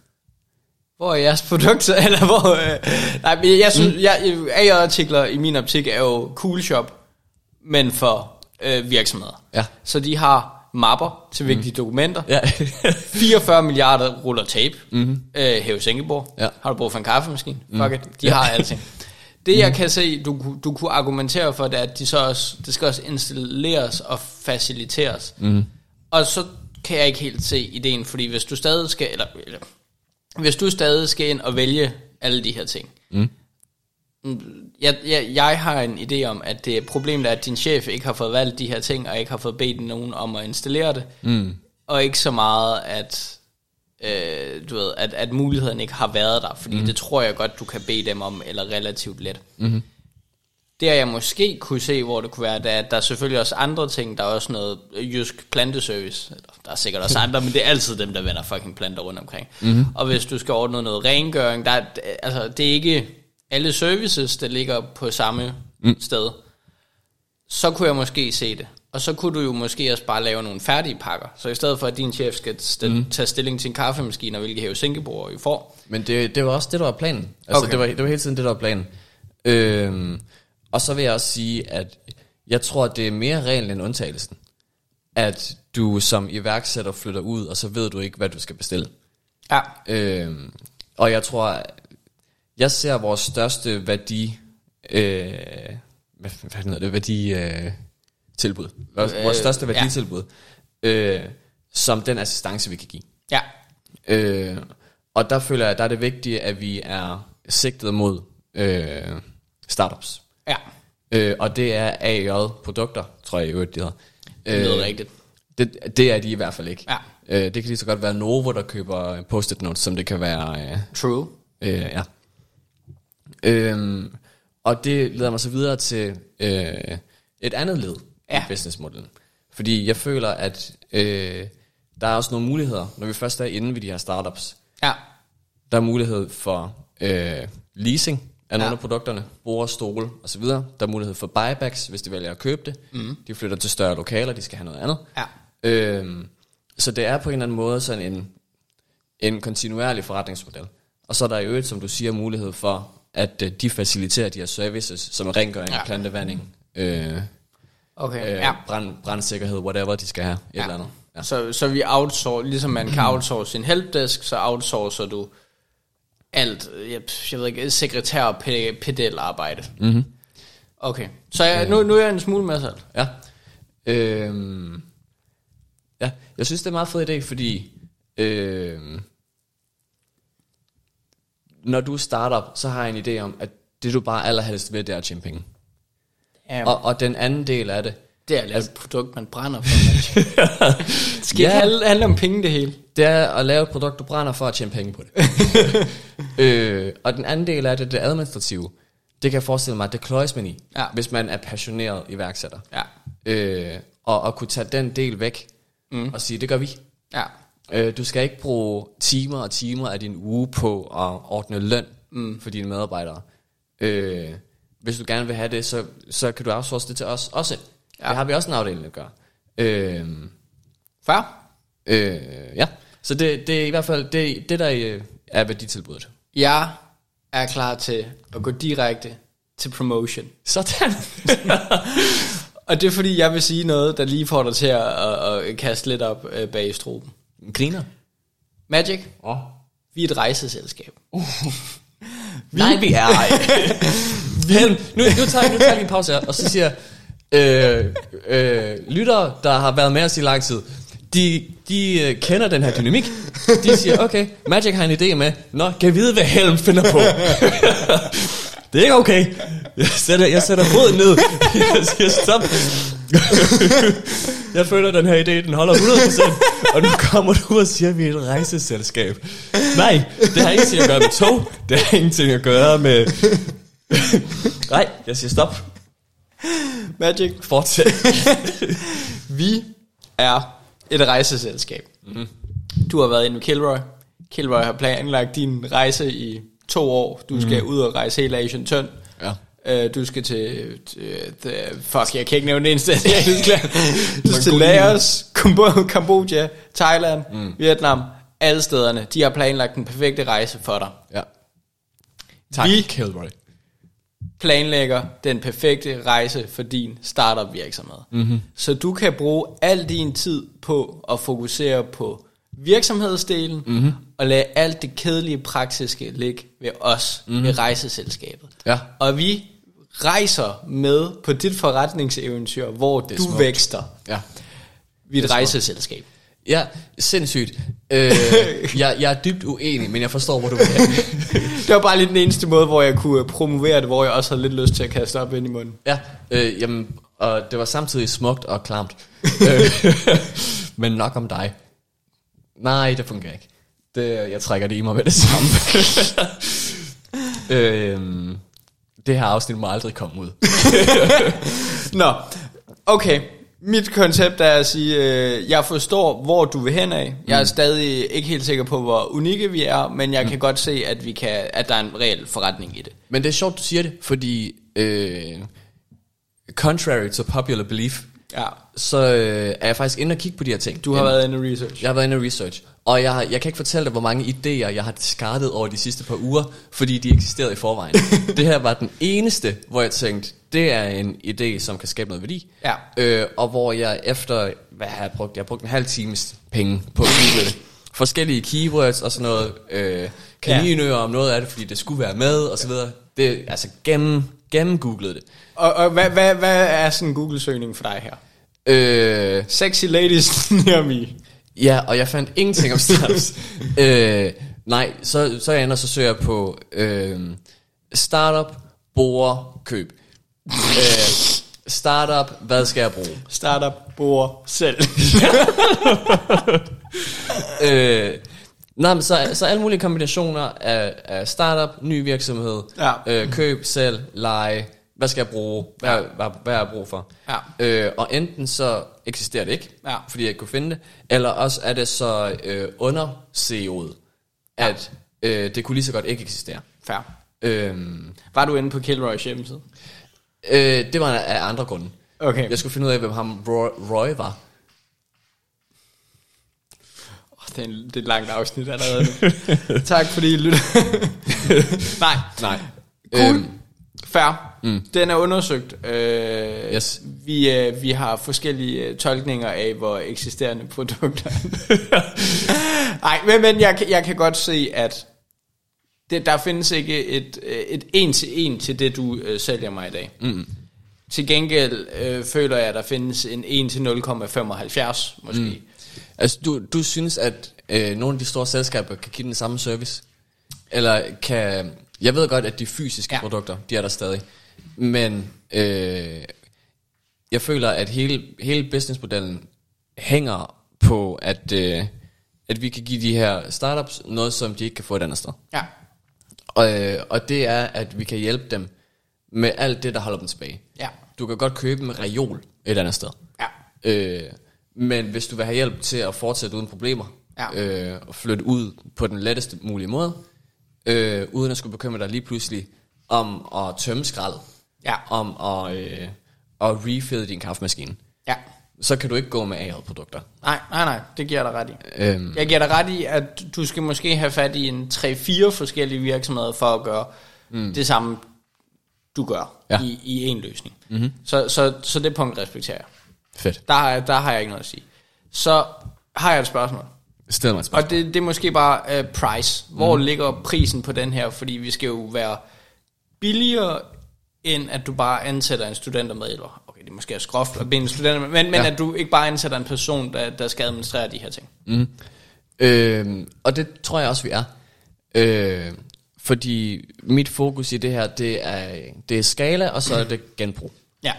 Hvor er jeres produkter? Eller hvor, øh, nej, men jeg synes, mm. jeg, AJ-artikler i min optik er jo cool shop, men for øh, virksomheder. Ja. Så de har mapper til vigtige mm. dokumenter. Ja. 44 milliarder ruller tape. Mm-hmm. Øh, Hæve. Ja. Har du brug for en kaffemaskine? Fuck it. De har alting. Det jeg kan se, du, du kunne argumentere for, det er, at de så også, det skal også installeres og faciliteres. Mm. Og så kan jeg ikke helt se ideen, fordi hvis du stadig skal, eller, eller hvis du stadig skal ind og vælge alle de her ting, Mm. jeg, jeg, jeg har en idé om, at det problemet er, at din chef ikke har fået valgt de her ting, og ikke har fået bedt nogen om at installere det, Mm. og ikke så meget, at, øh, du ved, at, at muligheden ikke har været der, fordi mm. det tror jeg godt, du kan bede dem om, eller relativt let. Mm-hmm. Det jeg måske kunne se, hvor det kunne være, er, at der er selvfølgelig også andre ting, der er også noget jysk planteservice, der er sikkert også andre, men det er altid dem, der vender fucking planter rundt omkring. Mm-hmm. Og hvis du skal ordne noget rengøring, der er, altså det er ikke alle services, der ligger på samme mm. sted, så kunne jeg måske se det. Og så kunne du jo måske også bare lave nogle færdige pakker. Så i stedet for, at din chef skal st- mm. tage stilling til en kaffemaskine, og hvilke hæve sænkebord I får. Men det, det var også det, der var planen. Altså, okay. det, var, det var hele tiden det, der var planen. Øhm, og så vil jeg også sige, at jeg tror, at det er mere reglen end undtagelsen. At du som iværksætter flytter ud, og så ved du ikke, hvad du skal bestille. Ja, Øhm, og jeg tror, jeg ser vores største værdi, øh, hvad, hvad hedder det, værdi, øh, tilbud. Vores, Øh, vores største ja. værditilbud, øh, som den assistance, vi kan give. ja, Øh, og der føler jeg, der er det vigtige, at vi er sigtet mod øh, startups. Ja. Øh, og det er AJ-produkter, tror jeg i øvrigt, de hedder. Det lyder rigtigt. Det, det er de i hvert fald ikke. Ja. Øh, det kan lige så godt være Novo, der køber post-it notes, som det kan være... Øh, True. øh, ja. Øhm, og det leder mig så videre til øh, et andet led Ja. i businessmodellen. Fordi jeg føler, at øh, der er også nogle muligheder, når vi først er inde ved de her startups. Ja, Der er mulighed for øh, leasing af nogle Ja. af produkterne, bord, stole osv. Der er mulighed for buybacks, hvis de vælger at købe det. Mm. De flytter til større lokaler, de skal have noget andet. ja, Øhm, så det er på en eller anden måde sådan en, en kontinuerlig forretningsmodel. Og så er der i øvrigt, som du siger, mulighed for, at øh, de faciliterer de her services, som er rengøring, ja. plantevanding, øh, okay. øh, ja. brand, brandsikkerhed, whatever de skal have, et Ja. eller andet. Ja. Så, så vi outsourcer, ligesom man kan outsource sin helpdesk, så outsourcer du alt, jeg, jeg ved ikke, sekretær og pe- pedelarbejde. Mm-hmm. Okay, så jeg, nu, nu er jeg en smule med selv. Ja. Øhm, ja, jeg synes, det er en meget fed idé, fordi øhm, når du starter, så har jeg en idé om, at det du bare allerhelst vil, det er at tjene penge. Ja, Og, og den anden del af det, det er at lave et produkt, man brænder for. Det skal Ja. ikke handle, handle om penge, det hele. det er at lave et produkt, du brænder for at tjene penge på det. øh, og den anden del af det, det administrative, det kan jeg forestille mig, at det kløjes man i, Ja. hvis man er passioneret iværksætter. Ja, Øh, og, og kunne tage den del væk, mm. og sige, det gør vi. ja, Øh, du skal ikke bruge timer og timer af din uge på at ordne løn mm. for dine medarbejdere. Øh, hvis du gerne vil have det, så, så kan du outsource det til os også. Ja. Det har vi også en afdeling, der gør. Øh, fair. øh, ja, så det, det er i hvert fald det, det der øh, er værditilbuddet. Jeg er klar til at gå direkte til promotion. Sådan. Og det er fordi, jeg vil sige noget, der lige får dig til at, at, at kaste lidt op øh, bag struben. Griner. Magic, Oh. vi er et rejseselskab. Nej, vi er ej. Hen, nu, nu, tager, nu tager lige en pause her, og så siger jeg, øh, øh, lyttere, der har været med os i lang tid, de, de øh, kender den her dynamik. De siger, okay, Magic har en idé med, nå, kan vide, hvad Helm finder på. det er ikke okay. Jeg sætter, jeg sætter foden ned. Jeg siger, stop. jeg føler, at den her idé, den holder 100%. Og nu kommer du og siger, at vi er et rejseselskab. Nej, det har ingenting at gøre med tog. Det har ingenting at gøre med... Nej, jeg siger stop. Magic, Fortsæt. vi er et rejseselskab. Mm-hmm. Du har været inde med Kilroy. Kilroy har planlagt din rejse i to år. Du skal ud og rejse hele Asian Tønd. Ja. Øh, du skal til, til... Fuck, jeg kan ikke nævne det eneste. Jeg. Du skal til Laos, Kambodja, Thailand, mm. Vietnam. Alle stederne. De har planlagt den perfekte rejse for dig. Ja. Tak, Vi- Kilroy. Planlægger den perfekte rejse for din startup virksomhed. Mm-hmm. Så du kan bruge al din tid på at fokusere på virksomhedsdelen, mm-hmm. og lade alt det kedelige praktiske ligge ved os, mm-hmm. ved rejseselskabet. Ja. Og vi rejser med på dit forretningseventyr, hvor du smukt. vækster. Ja. Vi er et rejseselskab. Ja, sindssygt. Øh, jeg, jeg er dybt uenig, men jeg forstår, hvor du hen. Det var bare lige den eneste måde, hvor jeg kunne promovere det, hvor jeg også havde lidt lyst til at kaste op ind i munden. Ja, øh, jamen, og det var samtidig smukt og klamt. Øh, men nok om dig. Nej, det fungerer ikke. Det, jeg trækker det i mig med det samme. øh, det her afsnit må aldrig komme ud. Nå, okay. Mit koncept er at sige, øh, jeg forstår, hvor du vil hen af. Jeg er stadig ikke helt sikker på, hvor unikke vi er, men jeg kan godt se, at, vi kan, at der er en reel forretning i det. Men det er sjovt, du siger det, fordi øh, contrary to popular belief, Ja. så øh, er jeg faktisk inde og kigge på de her ting. Du har været inde i research. Jeg har været inde og research, og jeg, jeg kan ikke fortælle dig, hvor mange idéer, jeg har diskartet over de sidste par uger, fordi de eksisterede i forvejen. det her var den eneste, hvor jeg tænkte, det er en idé, som kan skabe noget værdi. Ja. Øh, og hvor jeg efter, hvad har jeg brugt? Jeg har brugt en halv times penge på at google det. Forskellige keywords og sådan noget. Øh, kaninøer om noget af det, fordi det skulle være med, og så videre. Det, altså gennem, gennem googlet det. Og, og hvad, hvad, hvad er sådan en Google-søgning for dig her? Øh, Sexy ladies near me. Ja, og jeg fandt ingenting om startups. øh, nej, så, så jeg inde og så søger jeg på øh, startup, bore, køb. øh, startup, hvad skal jeg bruge? Startup, bor, selv. øh, nej, men så, så alle mulige kombinationer af, af startup, ny virksomhed, Ja. øh, køb, sælg, leje, hvad skal jeg bruge, hvad, ja. hvad, hvad har jeg brug for? Ja. Øh, og enten så eksisterer det ikke, Ja. fordi jeg ikke kunne finde det, eller også er det så øh, under CEO'et, at øh, det kunne lige så godt ikke eksistere. Fair. Øhm, Var du inde på Kilroys hjemmeside? øh, det var af andre grunde. Okay. Jeg skulle finde ud af, hvem ham Roy, Roy var. Oh, det, er en, det er et langt afsnit allerede tak fordi I lytter. Nej. Nej. Cool. Øhm, Fair. Mm. Den er undersøgt. Øh, Yes. vi, øh, vi har forskellige øh, tolkninger af, hvor eksisterende produkter Nej, men, men jeg, kan- jeg kan godt se, at det, der findes ikke et, øh, et en til en til det, du øh, sælger mig i dag. Mm. Til gengæld øh, føler jeg, at der findes en 1 til 0,75 måske. Mm. altså, du, du synes, at øh, nogle af de store selskaber kan give den samme service? Eller kan... Jeg ved godt, at de fysiske Ja. produkter, de er der stadig. Men øh, jeg føler, at hele, hele businessmodellen hænger på, at, øh, at vi kan give de her startups noget, som de ikke kan få et andet sted. Ja. Og, øh, og det er, at vi kan hjælpe dem med alt det, der holder dem tilbage. Ja. Du kan godt købe en reol et andet sted. Ja. Øh, men hvis du vil have hjælp til at fortsætte uden problemer, Ja. øh, og flytte ud på den letteste mulige måde, øh, uden at skulle bekymre dig lige pludselig om at tømme skraldet, Ja. om at, øh, at refill din kaffemaskine, Ja. så kan du ikke gå med AI-produkter. Nej, nej, nej, det giver dig ret i. Øhm, Jeg giver dig ret i, at du skal måske have fat i en 3-4 forskellige virksomheder for at gøre mm. det samme, du gør Ja. i, i en løsning. Mm-hmm. Så, så, så det punkt respekterer jeg. fedt. Der der har jeg ikke noget at sige. Så har jeg et spørgsmål. Stil mig. Og det, det er måske bare uh, price. Hvor mm. ligger prisen på den her? Fordi vi skal jo være billigere, end at du bare ansætter en studentermedhjælper. Okay, det er måske skroft at binde en studenter, men, men Ja. at du ikke bare ansætter en person, der, der skal administrere de her ting. Øh, og det tror jeg også, vi er. Øh, fordi mit fokus i det her, det er, det er skala, og så er det genbrug. Ja.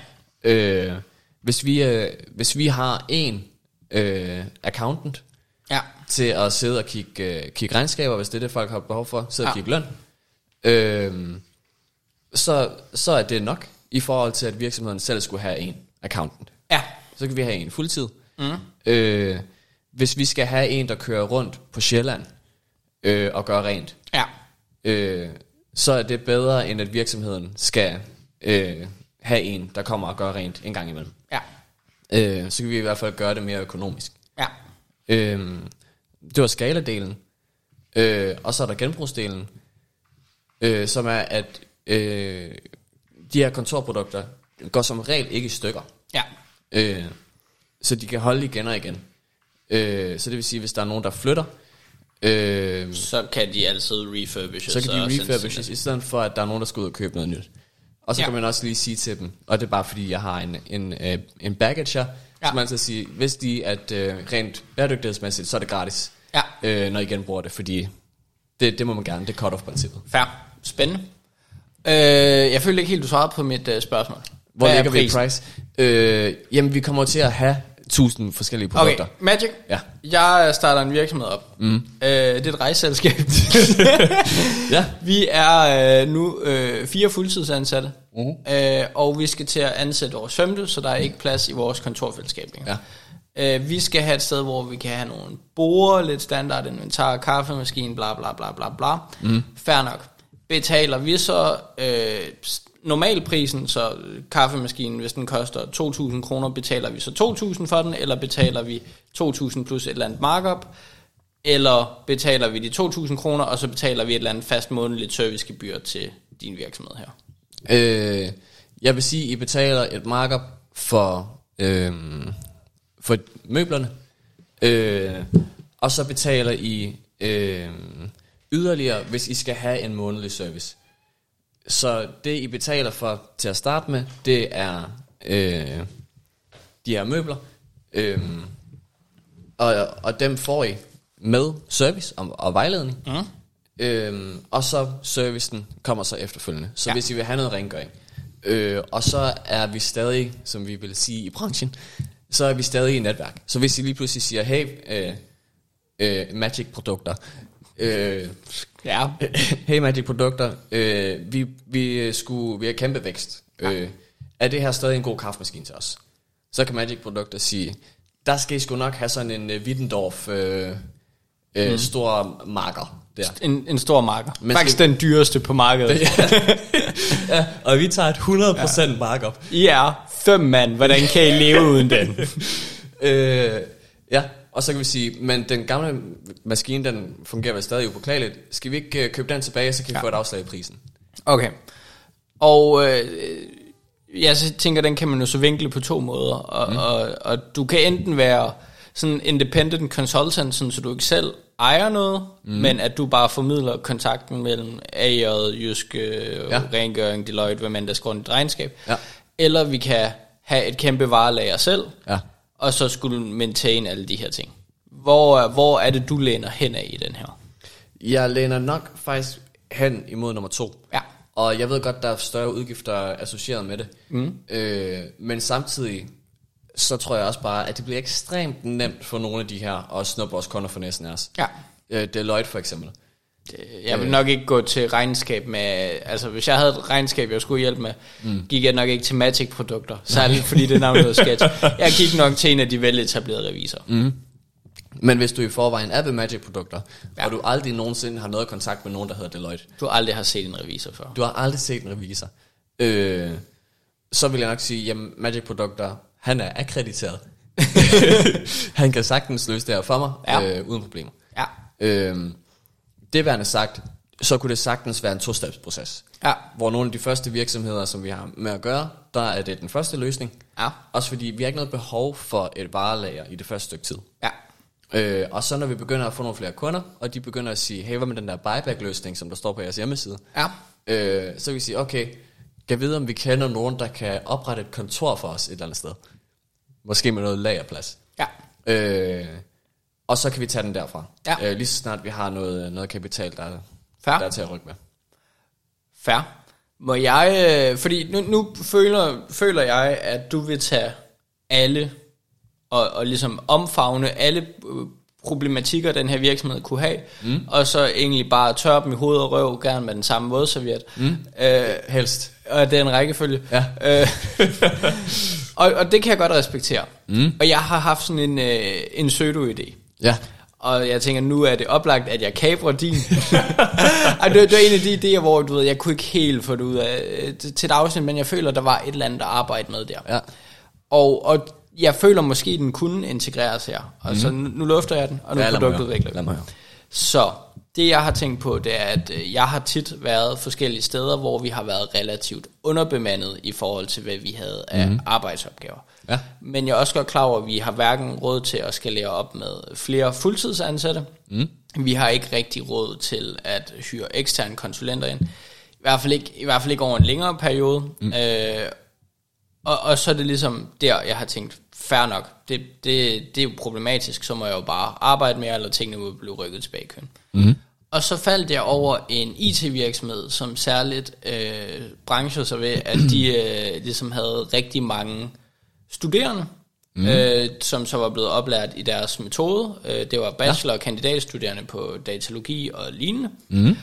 Øh, hvis, vi, øh, hvis vi har en øh, accountant Ja. til at sidde og kigge, øh, kigge regnskaber, hvis det er det, folk har behov for, sidde og Ja. kigge løn, øh, så, så er det nok i forhold til, at virksomheden selv skulle have en accountant. Ja. Så kan vi have en fuldtid. Mm. Øh, hvis vi skal have en, der kører rundt på Sjælland øh, og gør rent, Ja. øh, så er det bedre, end at virksomheden skal øh, have en, der kommer og gør rent en gang imellem. Ja. Øh, så kan vi i hvert fald gøre det mere økonomisk. Ja. Øh, det var skaladelen. Øh, og så er der genbrugsdelen, øh, som er, at øh, de her kontorprodukter går som regel ikke i stykker. Ja. Øh, så de kan holde igen og igen. Øh, så det vil sige, hvis der er nogen, der flytter, øh, Så kan de altid refurbishes. så kan de refurbishes, i stedet for, at der er nogen, der skal ud og købe noget nyt. Og så Ja. ja. kan man også lige sige til dem, og det er bare fordi, jeg har en, en, øh, en baggager, Ja. så man så sige, hvis de at øh, rent bæredygtighedsmæssigt, så er det gratis, Ja. øh, når I genbruger det, fordi det, det må man gerne, det er cut-off-princippet. Fair. Spændende. Øh, jeg følte ikke helt, du svarede på mit øh, spørgsmål. Hvor Hvad er ligger vi i price? Øh, jamen, vi kommer til at have 1000 forskellige produkter. Okay, Magic. Ja. Jeg starter en virksomhed op. Mm. Øh, det er et rejseselskab. Ja. vi er øh, nu øh, fire fuldtidsansatte, mm. øh, og vi skal til at ansætte vores femte, så der er ikke plads i vores kontorfællesskab længere. Ja. Øh, vi skal have et sted, hvor vi kan have nogle borer, lidt standard inventar, kaffemaskine, bla bla bla bla bla. Mm. Fair nok. Betaler vi så øh, normalprisen, så kaffemaskinen, hvis den koster 2.000 kroner, betaler vi så 2.000 for den, eller betaler vi 2.000 plus et eller andet markup, eller betaler vi de 2.000 kroner, og så betaler vi et eller andet fast månedligt servicegebyr til din virksomhed her. Øh, jeg vil sige, I betaler et markup for, øh, for møblerne, øh, og så betaler I øh, yderligere, hvis I skal have en månedlig service. Så det, I betaler for til at starte med, det er øh, de her møbler, øh, og, og dem får I med service og, og vejledning. Mm. Øhm, og så servicen kommer så efterfølgende. Så Ja. hvis I vil have noget rengøring. Øh, og så er vi stadig, som vi vil sige i branchen, så er vi stadig i netværk. Så hvis I lige pludselig siger, hey, øh, øh, Magic produkter, øh, Ja. hey Magic produkter, øh, vi, vi, skulle, vi har kæmpe vækst. Øh, er det her stadig en god kaffemaskine til os? Så kan Magic produkter sige, der skal I sgu nok have sådan en uh, Wittendorf øh, øh, mm. stor marker der. En, en stor marker. Men Faktisk skal- den dyreste på markedet. ja, og vi tager et 100% ja. markup. I er fem mand. Hvordan kan I leve uden den? Øh, ja, og så kan vi sige, men den gamle maskine, den fungerer vel stadig upåklageligt. Skal vi ikke øh, købe den tilbage, så kan vi Ja. få et afslag i prisen? Okay. Og øh, jeg så tænker, den kan man jo så vinkle på to måder. Og, mm. og, og du kan enten være sådan independent consultant, sådan, så du ikke selv ejer noget, mm. men at du bare formidler kontakten mellem AJ, Jysk, øh, ja. Rengøring, Deloitte, hvad man der skriver i et regnskab. Ja. Eller vi kan have et kæmpe varelager selv, Ja. Og så skulle maintain alle de her ting. Hvor, hvor er det, du læner hen af i den her? Jeg læner nok faktisk hen imod nummer to. Ja. Og jeg ved godt, der er større udgifter associeret med det. Mm. Øh, men samtidig, så tror jeg også bare, at det bliver ekstremt nemt for nogle af de her at snuppe vores kunder for næsen af os. Ja. Øh, Deloitte for eksempel. Jeg vil nok ikke gå til regnskab med, altså hvis jeg havde et regnskab, jeg skulle hjælpe med, mm. gik jeg nok ikke til Magic-produkter, særligt fordi det er navnet noget sketch. Jeg gik nok til en af de veletablerede revisorer. Mm. Men hvis du i forvejen er ved Magic-produkter, Ja. og du aldrig nogensinde har noget kontakt med nogen, der hedder Deloitte, Du aldrig har set en revisor før. du har aldrig set en revisor, øh, så vil jeg nok sige, jamen Magic-produkter, han er akkrediteret. han kan sagtens løse det her for mig, ja. øh, uden problemer. Ja. Øh, det værende sagt, så kunne det sagtens være en to-steps-proces. Ja. Hvor nogle af de første virksomheder, som vi har med at gøre, der er det den første løsning. Ja. Også fordi vi har ikke noget behov for et varelager i det første stykke tid. Ja. Øh, og så når vi begynder at få nogle flere kunder, og de begynder at sige, hey, hvad med den der buyback-løsning, som der står på jeres hjemmeside? Ja. Øh, så vil vi sige, okay, kan vide, om vi kender nogen, der kan oprette et kontor for os et eller andet sted. Måske med noget lagerplads. Ja. Øh, og så kan vi tage den derfra. Ja. Øh, lige så snart vi har noget, noget kapital, der, Fair. der er til at rykke med. Fair. Må jeg, øh, fordi nu, nu føler, føler jeg, at du vil tage alle, og, og ligesom omfavne alle øh, problematikker, den her virksomhed kunne have, mm. og så egentlig bare tørre dem i hoved og røv, gerne med den samme vådserviet. Mm. Øh, Helst. og det er en rækkefølge. Ja. Øh, og, og det kan jeg godt respektere. Mm. Og jeg har haft sådan en, øh, en pseudo-idé. Ja. Og jeg tænker, nu er det oplagt, at jeg kabrer din. Ej, det, det var en af de idéer, hvor du ved, jeg kunne ikke helt få det ud af øh, til et afsnit, men jeg føler, der var et eller andet at arbejde med der. Ja. Og, og jeg føler måske, den kunne integreres her. Og så nu, nu lufter jeg den, og nu. Ja, produktudvikler vi. Så det jeg har tænkt på, det er, at øh, jeg har tit været forskellige steder, hvor vi har været relativt underbemandet i forhold til, hvad vi havde af mm. arbejdsopgaver. Ja. Men jeg er også godt klar over, at vi har hverken råd til at skalere op med flere fuldtidsansatte. Mm. Vi har ikke rigtig råd til at hyre eksterne konsulenter ind. I hvert fald ikke, i hvert fald ikke over en længere periode. Mm. Øh, og, og så er det ligesom der, jeg har tænkt, fair nok, det, det, det er jo problematisk, så må jeg jo bare arbejde mere, eller tingene må blive rykket tilbage i køen. Mm. Og så faldt jeg over en IT-virksomhed, som særligt øh, brancher sig ved, at de øh, ligesom havde rigtig mange studerende, mm. øh, som så var blevet oplært i deres metode. Øh, det var bachelor- og kandidatstuderende på datalogi og lignende. Mm.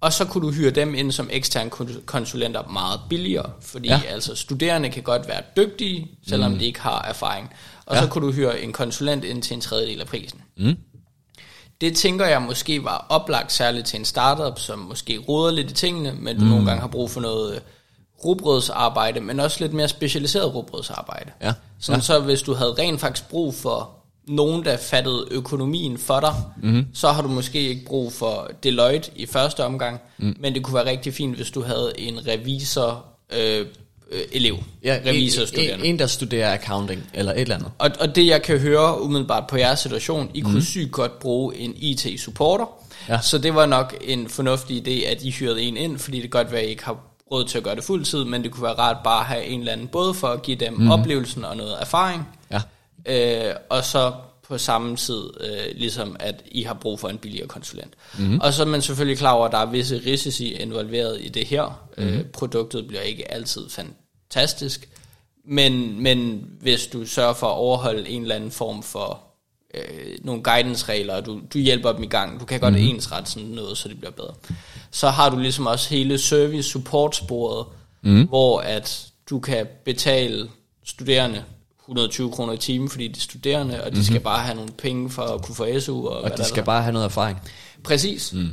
Og så kunne du hyre dem ind som eksterne kon- konsulenter meget billigere, fordi. Ja. altså studerende kan godt være dygtige, selvom mm. de ikke har erfaring. Og ja. så kunne du hyre en konsulent ind til en tredjedel af prisen. Mm. Det tænker jeg måske var oplagt særligt til en startup, som måske roder lidt i tingene, men du mm. nogle gange har brug for noget øh, rugbrødsarbejde, men også lidt mere specialiseret rugbrødsarbejde. Ja. Sådan ja. så hvis du havde rent faktisk brug for nogen, der fattede økonomien for dig, mm-hmm. så har du måske ikke brug for Deloitte i første omgang, mm. men det kunne være rigtig fint, hvis du havde en revisor øh, øh, elev, Ja, revisorstuderende. en, en, der studerer accounting, eller et eller andet. Og, og det jeg kan høre umiddelbart på jeres situation, I mm. kunne sygt godt bruge en IT-supporter. Ja. Så det var nok en fornuftig idé, at I hyrede en ind, fordi det kan godt være, at I ikke har råd til at gøre det fuldtid, men det kunne være rart bare at have en eller anden, både for at give dem mm. oplevelsen og noget erfaring, Ja. øh, og så på samme tid, øh, ligesom at I har brug for en billigere konsulent. Mm. Og så er man selvfølgelig klar over, at der er visse risici involveret i det her. Mm. Øh, produktet bliver ikke altid fantastisk, men, men hvis du sørger for at overholde en eller anden form for øh, nogle guidance-regler, og du, du hjælper dem i gang, du kan godt mm. ensrette sådan noget, så det bliver bedre. Så har du ligesom også hele service-support-sporet, mm. hvor at du kan betale studerende 120 kroner i timen, fordi de er studerende, og de mm-hmm. skal bare have nogle penge for at kunne få SU. Og, Og der de skal er. bare have noget erfaring. Præcis. Mm.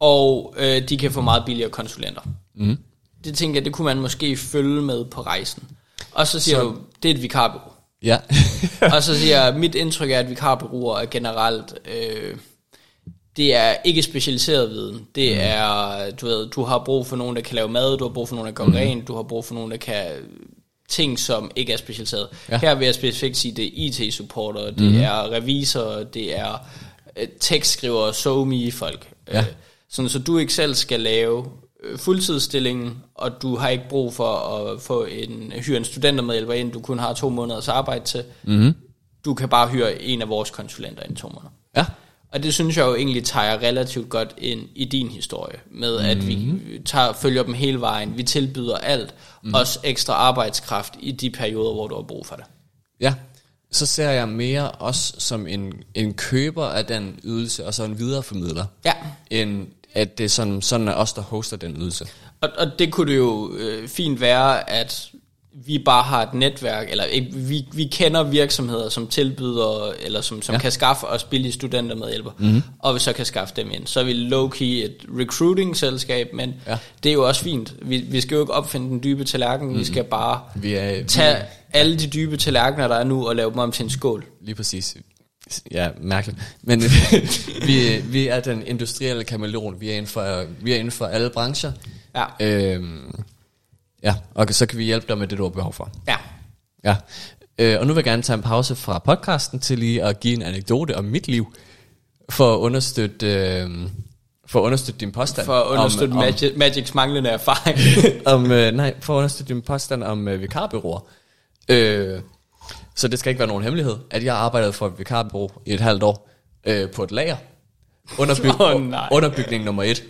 Og øh, de kan få meget billigere konsulenter. Mm. Det tænker jeg, det kunne man måske følge med på rejsen. Og så siger så. du, det er et vikarbureau. Ja. og så siger jeg, mit indtryk er, at vikarbureauer er generelt, øh, det er ikke specialiseret viden. Det mm. er, du ved, du har brug for nogen, der kan lave mad, du har brug for nogen, der gør mm. rent, du har brug for nogen, der kan ting, som ikke er specialiseret. Ja. Her vil jeg specifikt sige, det er IT-supporter, det mm. er revisorer, det er øh, tekstskrivere, so folk. Ja. Øh, sådan, så du ikke selv skal lave øh, fuldtidsstillingen, og du har ikke brug for at få en hyre en studentermedhjælper ind, du kun har to måneders arbejde til. Mm. Du kan bare hyre en af vores konsulenter ind i to måneder. ja. Og det synes jeg jo egentlig tager relativt godt ind i din historie, med at vi tager, følger dem hele vejen, vi tilbyder alt, mm. også ekstra arbejdskraft i de perioder, hvor du har brug for det. Ja, så ser jeg mere os som en, en køber af den ydelse, og så en videreformidler, Ja, end at det er sådan, sådan er os, der hoster den ydelse. og, og det kunne det jo øh, fint være, at vi bare har et netværk, eller ikke, vi, vi kender virksomheder, som tilbyder, eller som, som Ja. kan skaffe os billige studentermedhjælper, mm-hmm. og vi så kan skaffe dem ind. Så er vi low-key et recruiting-selskab, men Ja. ja. det er jo også fint. Vi, vi skal jo ikke opfinde den dybe tallerken, mm-hmm. vi skal bare Vi er, tage vi, alle de dybe tallerkener, der er nu, og lave dem om til en skål. lige præcis. Ja, mærkeligt. Men vi, vi er den industrielle kameleon. Vi er inden for, vi er inden for alle brancher. Ja. Øhm, ja, og så kan vi hjælpe dig med det, du har behov for. Ja. Ja. Øh, og nu vil jeg gerne tage en pause fra podcasten til lige at give en anekdote om mit liv, for at understøtte, øh, for at understøtte din påstand. For at understøtte om, om, Magic, Magics manglende erfaring. om, om, øh, nej, for at understøtte din påstand om øh, vikarbyråer. Øh, så det skal ikke være nogen hemmelighed, at jeg arbejdede for et vikarbureau i et halvt år øh, på et lager. Underbyg, nej. underbygning nummer et.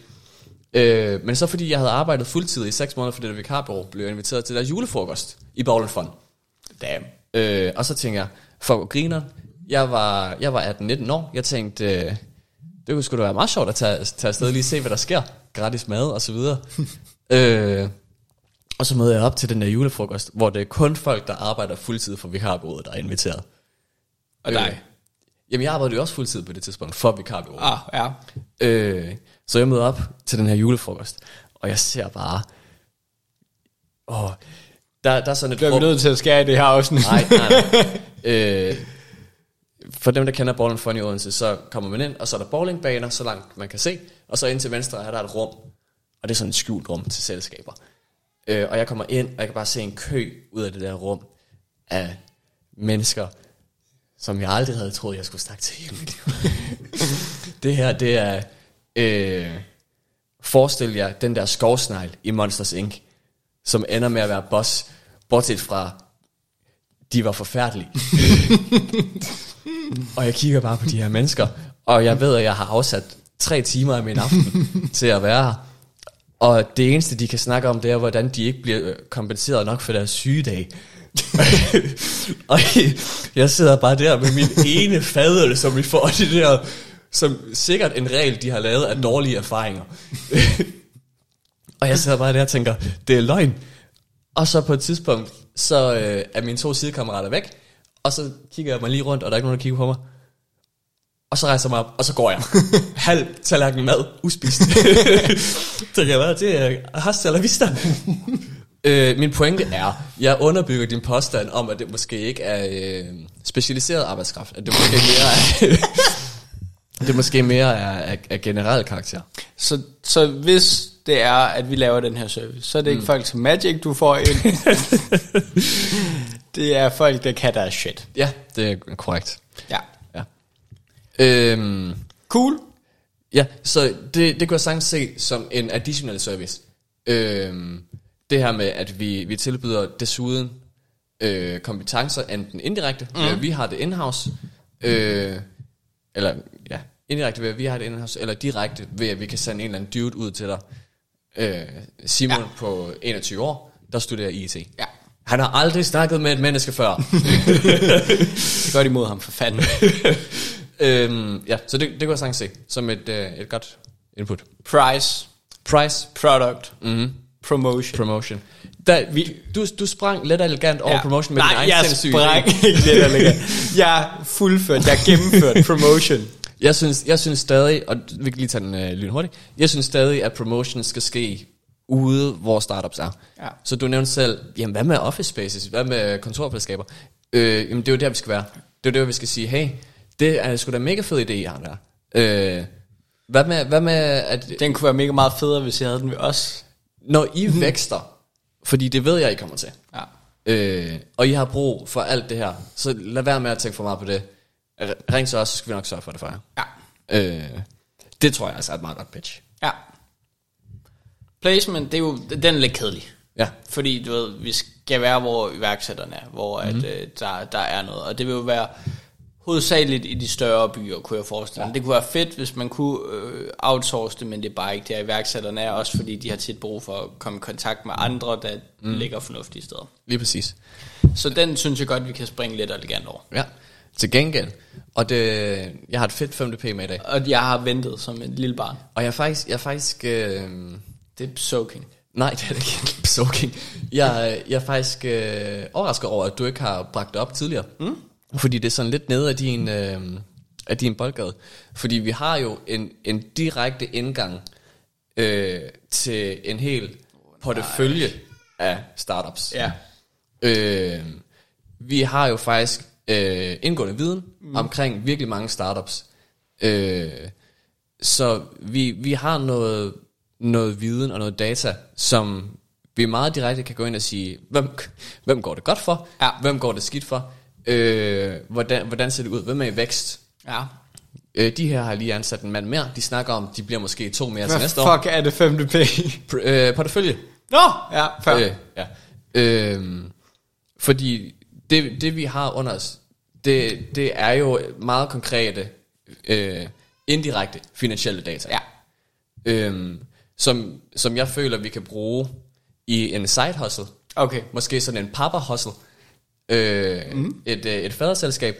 Øh, men så fordi jeg havde arbejdet fuldtid i seks måneder for det der vikarbureau, blev jeg inviteret til der julefrokost i Bowling Fund. Damn. Øh, og så tænker jeg, for griner, jeg var, jeg var 18-19 år, jeg tænkte, øh, det kunne sgu da være meget sjovt at tage, tage afsted og lige se, hvad der sker. Gratis mad og så videre. øh, og så møder jeg op til den der julefrokost, hvor det er kun folk, der arbejder fuldtid for vikarbureauet, der er inviteret. Og dig. Jamen, jeg arbejdede jo også fuldtid på det tidspunkt, for vikarbureau. Ah, ja. Øh, så jeg møder op til den her julefrokost, og jeg ser bare... Åh, der, der er sådan et Bliver vi nødt til at skære i det her afsnit? Nej, nej, nej. øh, for dem, der kender Bowling Fun i Odense, så kommer man ind, og så er der bowlingbaner, så langt man kan se, og så ind til venstre er der et rum, og det er sådan et skjult rum til selskaber. Øh, og jeg kommer ind, og jeg kan bare se en kø ud af det der rum af mennesker, som jeg aldrig havde troet, jeg skulle snakke til det her, det er... Øh, forestil jer den der skovsnegl i Monsters Inc., som ender med at være boss, bortset fra, de var forfærdelige. og jeg kigger bare på de her mennesker, og jeg ved, at jeg har afsat tre timer af min aften til at være her. Og det eneste, de kan snakke om, det er, hvordan de ikke bliver øh, kompenseret nok for deres sygedag. og jeg sidder bare der med min ene fadøl, som vi får det der, som sikkert en regel, de har lavet af dårlige erfaringer. og jeg sidder bare der og tænker, det er løgn. Og så på et tidspunkt, så øh, er mine to sidekammerater væk, og så kigger jeg mig lige rundt, og der er ikke nogen, der kigger på mig. Og så rejser jeg mig op, og så går jeg. Halv tallerken mad, uspist. Tænker jeg, være det er hasta la vista. øh, min pointe er, jeg underbygger din påstand om, at det måske ikke er øh, specialiseret arbejdskraft. At det måske mere er, det måske mere er af, af generel karakter. Så, så hvis det er, at vi laver den her service, så er det ikke folk som Magic, du får ind. det er folk, der kan deres shit. Ja, det er korrekt. Ja. Ja. Øhm, Cool. Ja, så det, det kunne jeg sagtens se som en additional service. Øhm, det her med, at vi, vi tilbyder desuden øh, kompetencer, enten indirekte, mm. at vi har det in-house, øh, eller indirekte ved at vi har det in-house, eller direkte ved at vi kan sende en eller anden dude ud til dig. Øh, Simon ja. på 21 år, der studerer IT. Ja. Han har aldrig snakket med et menneske før. Det godt imod ham, for fanden. øhm, ja, så det, det kunne jeg sagtens se som et, øh, et godt input. Price, Price, product, mm-hmm. promotion. promotion. Da, vi, du, du sprang let og elegant over promotion med Nej, din egen jeg sindssyge sprang ikke der ligger. Jeg er fuldført, jeg er gennemført promotion. Jeg synes, jeg synes stadig, og vi kan lige tage den øh, lyn hurtigt, jeg synes stadig, at promotion skal ske ude, hvor startups er. Ja. Så du nævnte selv, jamen hvad med office spaces, hvad med kontorfællesskaber? Øh, jamen det er jo der, vi skal være. Det er jo der, vi skal sige, hey, det er sgu da mega fed idé, jeg har der. Øh, hvad med, hvad med at, Den kunne være mega meget federe, hvis jeg havde den ved os. når I vækster, fordi det ved jeg, I kommer til, Ja. øh, og I har brug for alt det her, så lad være med at tænke for meget på det. Ring til os, så skal vi nok sørge for det for jer. Ja. Øh, det tror jeg altså er et meget godt pitch. Ja. Placement, det er jo, den er lidt kedelig. Ja. Fordi du ved, vi skal være, hvor iværksætterne er, hvor mm. at, øh, der, der er noget. Og det vil jo være hovedsageligt i de større byer, kunne jeg forestille mig. Ja. Det kunne være fedt, hvis man kunne øh, outsource det, men det er bare ikke der iværksætterne er, også fordi de har tit brug for at komme i kontakt med andre, der mm. ligger fornuftige steder. Lige præcis. Så den synes jeg godt, vi kan springe lidt elegant over. Ja. Til gengæld, og det, jeg har et fedt 5DP med i dag, Og jeg har ventet som et lille barn. og jeg er faktisk, jeg er faktisk, øh, Det er soaking. nej det er det ikke, soaking. Jeg, jeg er faktisk øh, overrasket over, at du ikke har bragt det op tidligere. Mm. Fordi det er sådan lidt nede af din, øh, af din boldgade. Fordi vi har jo en, en direkte indgang øh, til en hel portefølje af startups. Ja. Øh, vi har jo faktisk øh, indgående viden mm. omkring virkelig mange startups. Øh, så vi, vi har noget, noget viden og noget data, som vi meget direkte kan gå ind og sige, hvem, hvem går det godt for? Ja. Hvem går det skidt for? Øh, hvordan, hvordan ser det ud? Hvem er i vækst? Ja. Øh, de her har lige ansat en mand mere. De snakker om, de bliver måske to mere til næste år. fuck er det 5. P? Pr- øh, portefølje. Nå, ja, før. Øh, ja. Øhm, fordi det, det vi har under os, det, det er jo meget konkrete, øh, indirekte finansielle data. Ja. Øhm, som, som jeg føler, vi kan bruge i en side hustle. Okay. Måske sådan en papa hustle. Øh, mm. et, øh, et faderselskab,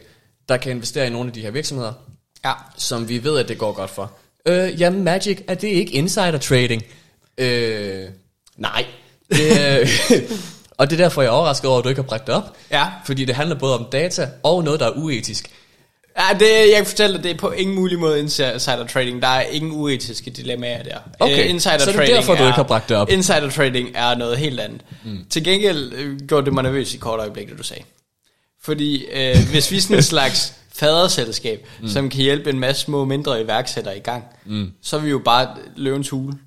der kan investere i nogle af de her virksomheder, Ja. som vi ved, at det går godt for. Øh, jamen, Magic, er det ikke insider trading? Øh, nej. Det, og det er derfor, jeg er overrasket over, at du ikke har bragt det op. Ja. Fordi det handler både om data og noget, der er uetisk. Ja, det, jeg kan fortælle dig, det er på ingen mulig måde insider trading. Der er ingen uetiske dilemmaer der. Okay, Øh, insider så det er trading derfor, du ikke har bragt det op. Insider trading er noget helt andet. Mm. Til gengæld øh, gjorde det mig nervøs i kort øjeblik, det du sagde. Fordi øh, hvis vi er sådan en slags faderselskab, mm. som kan hjælpe en masse små mindre iværksættere i gang, mm. så er vi jo bare løvens hule.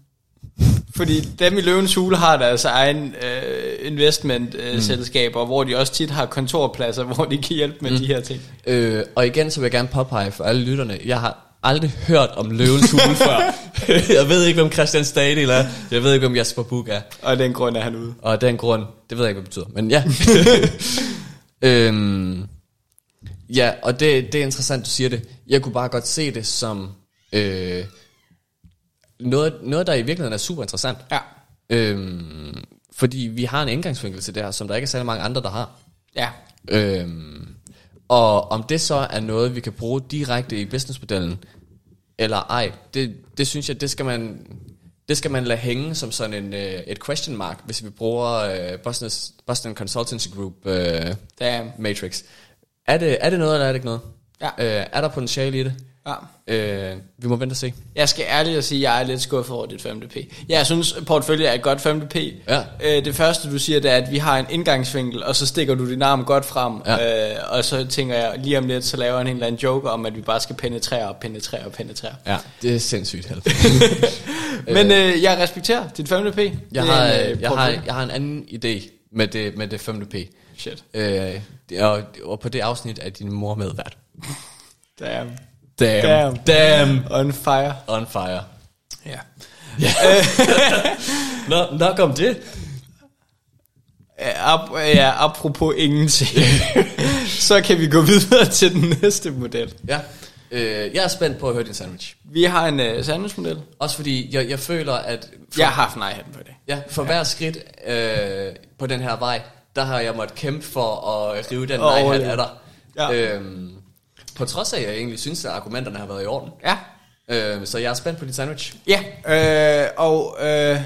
Fordi dem i Løvens Hule har deres egen øh, investment-selskaber, øh, mm. selskaber, hvor de også tit har kontorpladser, hvor de kan hjælpe med mm. de her ting. Øh, og igen, så vil jeg gerne påpege for alle lytterne, jeg har aldrig hørt om løvens hule før. jeg ved ikke, hvem Christian Stadil er. Jeg ved ikke, hvem Jasper Buk er. Og den grund er han ude. Og den grund, det ved jeg ikke, hvad det betyder. Men ja. øhm, ja, og det, det er interessant, du siger det. Jeg kunne bare godt se det som øh, noget, noget, der i virkeligheden er super interessant. Ja. Øhm, fordi vi har en indgangsvinkel til det her, som der ikke er særlig mange andre, der har. Ja. Øhm, og om det så er noget, vi kan bruge direkte i businessmodellen, eller ej, det, det synes jeg, det skal man, det skal man lade hænge som sådan en, øh, et question mark, hvis vi bruger øh, Boston, Boston Consultancy Group øh, Damn. Matrix. Er det, er det noget, eller er det ikke noget? Ja. Øh, er der potentiale i det? Ja. Øh, vi må vente og se. Jeg skal ærligt at sige, at jeg er lidt skuffet over dit 5DP. Jeg synes, portfølje er et godt 5DP. Ja. Øh, det første, du siger, det er, at vi har en indgangsvinkel, og så stikker du din arm godt frem. Ja. Øh, og så tænker jeg, lige om lidt, så laver han en eller anden joke om, at vi bare skal penetrere og penetrere og penetrere. Ja, det er sindssygt help. Men øh, jeg respekterer dit 5DP. jeg, Det har, en, øh, jeg, har, jeg har en anden idé med det, med det 5. P. Shit. Øh, og, og på det afsnit er din mor medvært. Damn. Damn. Damn. Damn. On fire. On fire. Ja. Nå, nok om det. Ja, ap- ja, apropos ingenting. så kan vi gå videre til den næste model. Ja. Øh, jeg er spændt på at høre din sandwich. Vi har en uh, sandwichmodel. Også fordi jeg, jeg føler, at for, Jeg har haft nej-hatten på det. ja, for hver skridt øh, på den her vej, der har jeg måttet kæmpe for at rive den Og nej-hat overleve. af dig. Ja. Øhm, på trods af, at jeg egentlig synes, at argumenterne har været i orden. Ja. Øh, så jeg er spændt på din sandwich. Ja, øh, og øh,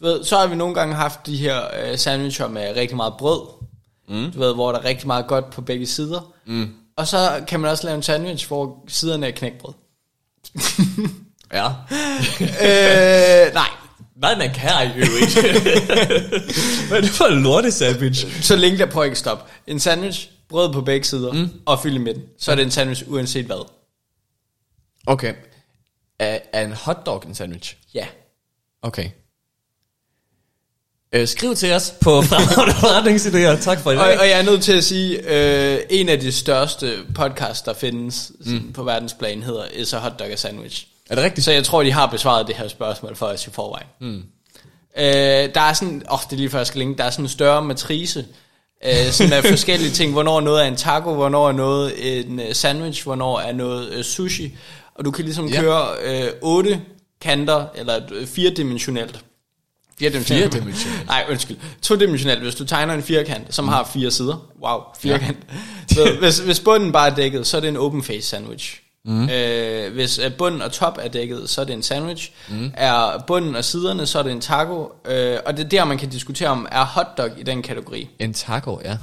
du ved, så har vi nogle gange haft de her øh, sandwicher med rigtig meget brød. Mm. Du ved, hvor der er rigtig meget godt på begge sider. Mm. Og så kan man også lave en sandwich, hvor siderne er knækbrød. Ja. øh, nej, Nej, man kan jo ikke. Hvad er det for en lorte sandwich? så længe der på ikke stop. En sandwich, brød på begge sider, mm. og fyld i midten. Så er det en sandwich uanset hvad. Okay. Er, er en hotdog en sandwich? Ja. Okay. Øh, skriv til os på fremragende forretningsidéer. Tak for i Og, og jeg er nødt til at sige, øh, en af de største podcasts, der findes mm. på verdensplan, hedder Is a Hot Dog a Sandwich. Er det rigtigt? Så jeg tror, de har besvaret det her spørgsmål for os i forvejen. Mm. Øh, der er sådan, åh, oh, det er lige før jeg skal linke, der er sådan en større matrice, øh, sådan af forskellige ting, hvornår noget er en taco, hvornår er noget en øh, sandwich, hvornår er noget øh, sushi, og du kan ligesom Ja. køre øh, otte kanter, eller øh, firedimensionelt. Firedimensionelt. Firedimensionelt. Nej, undskyld. Todimensionelt. Hvis du tegner en firkant, som har fire sider. Wow, firkant. Ja. hvis, hvis bunden bare er dækket, så er det en open face sandwich. Mm. Øh, hvis øh, bunden og top er dækket, så er det en sandwich. Mm. Er bunden og siderne, så er det en taco. Øh, og det er der, man kan diskutere om, er hotdog i den kategori. En taco, ja.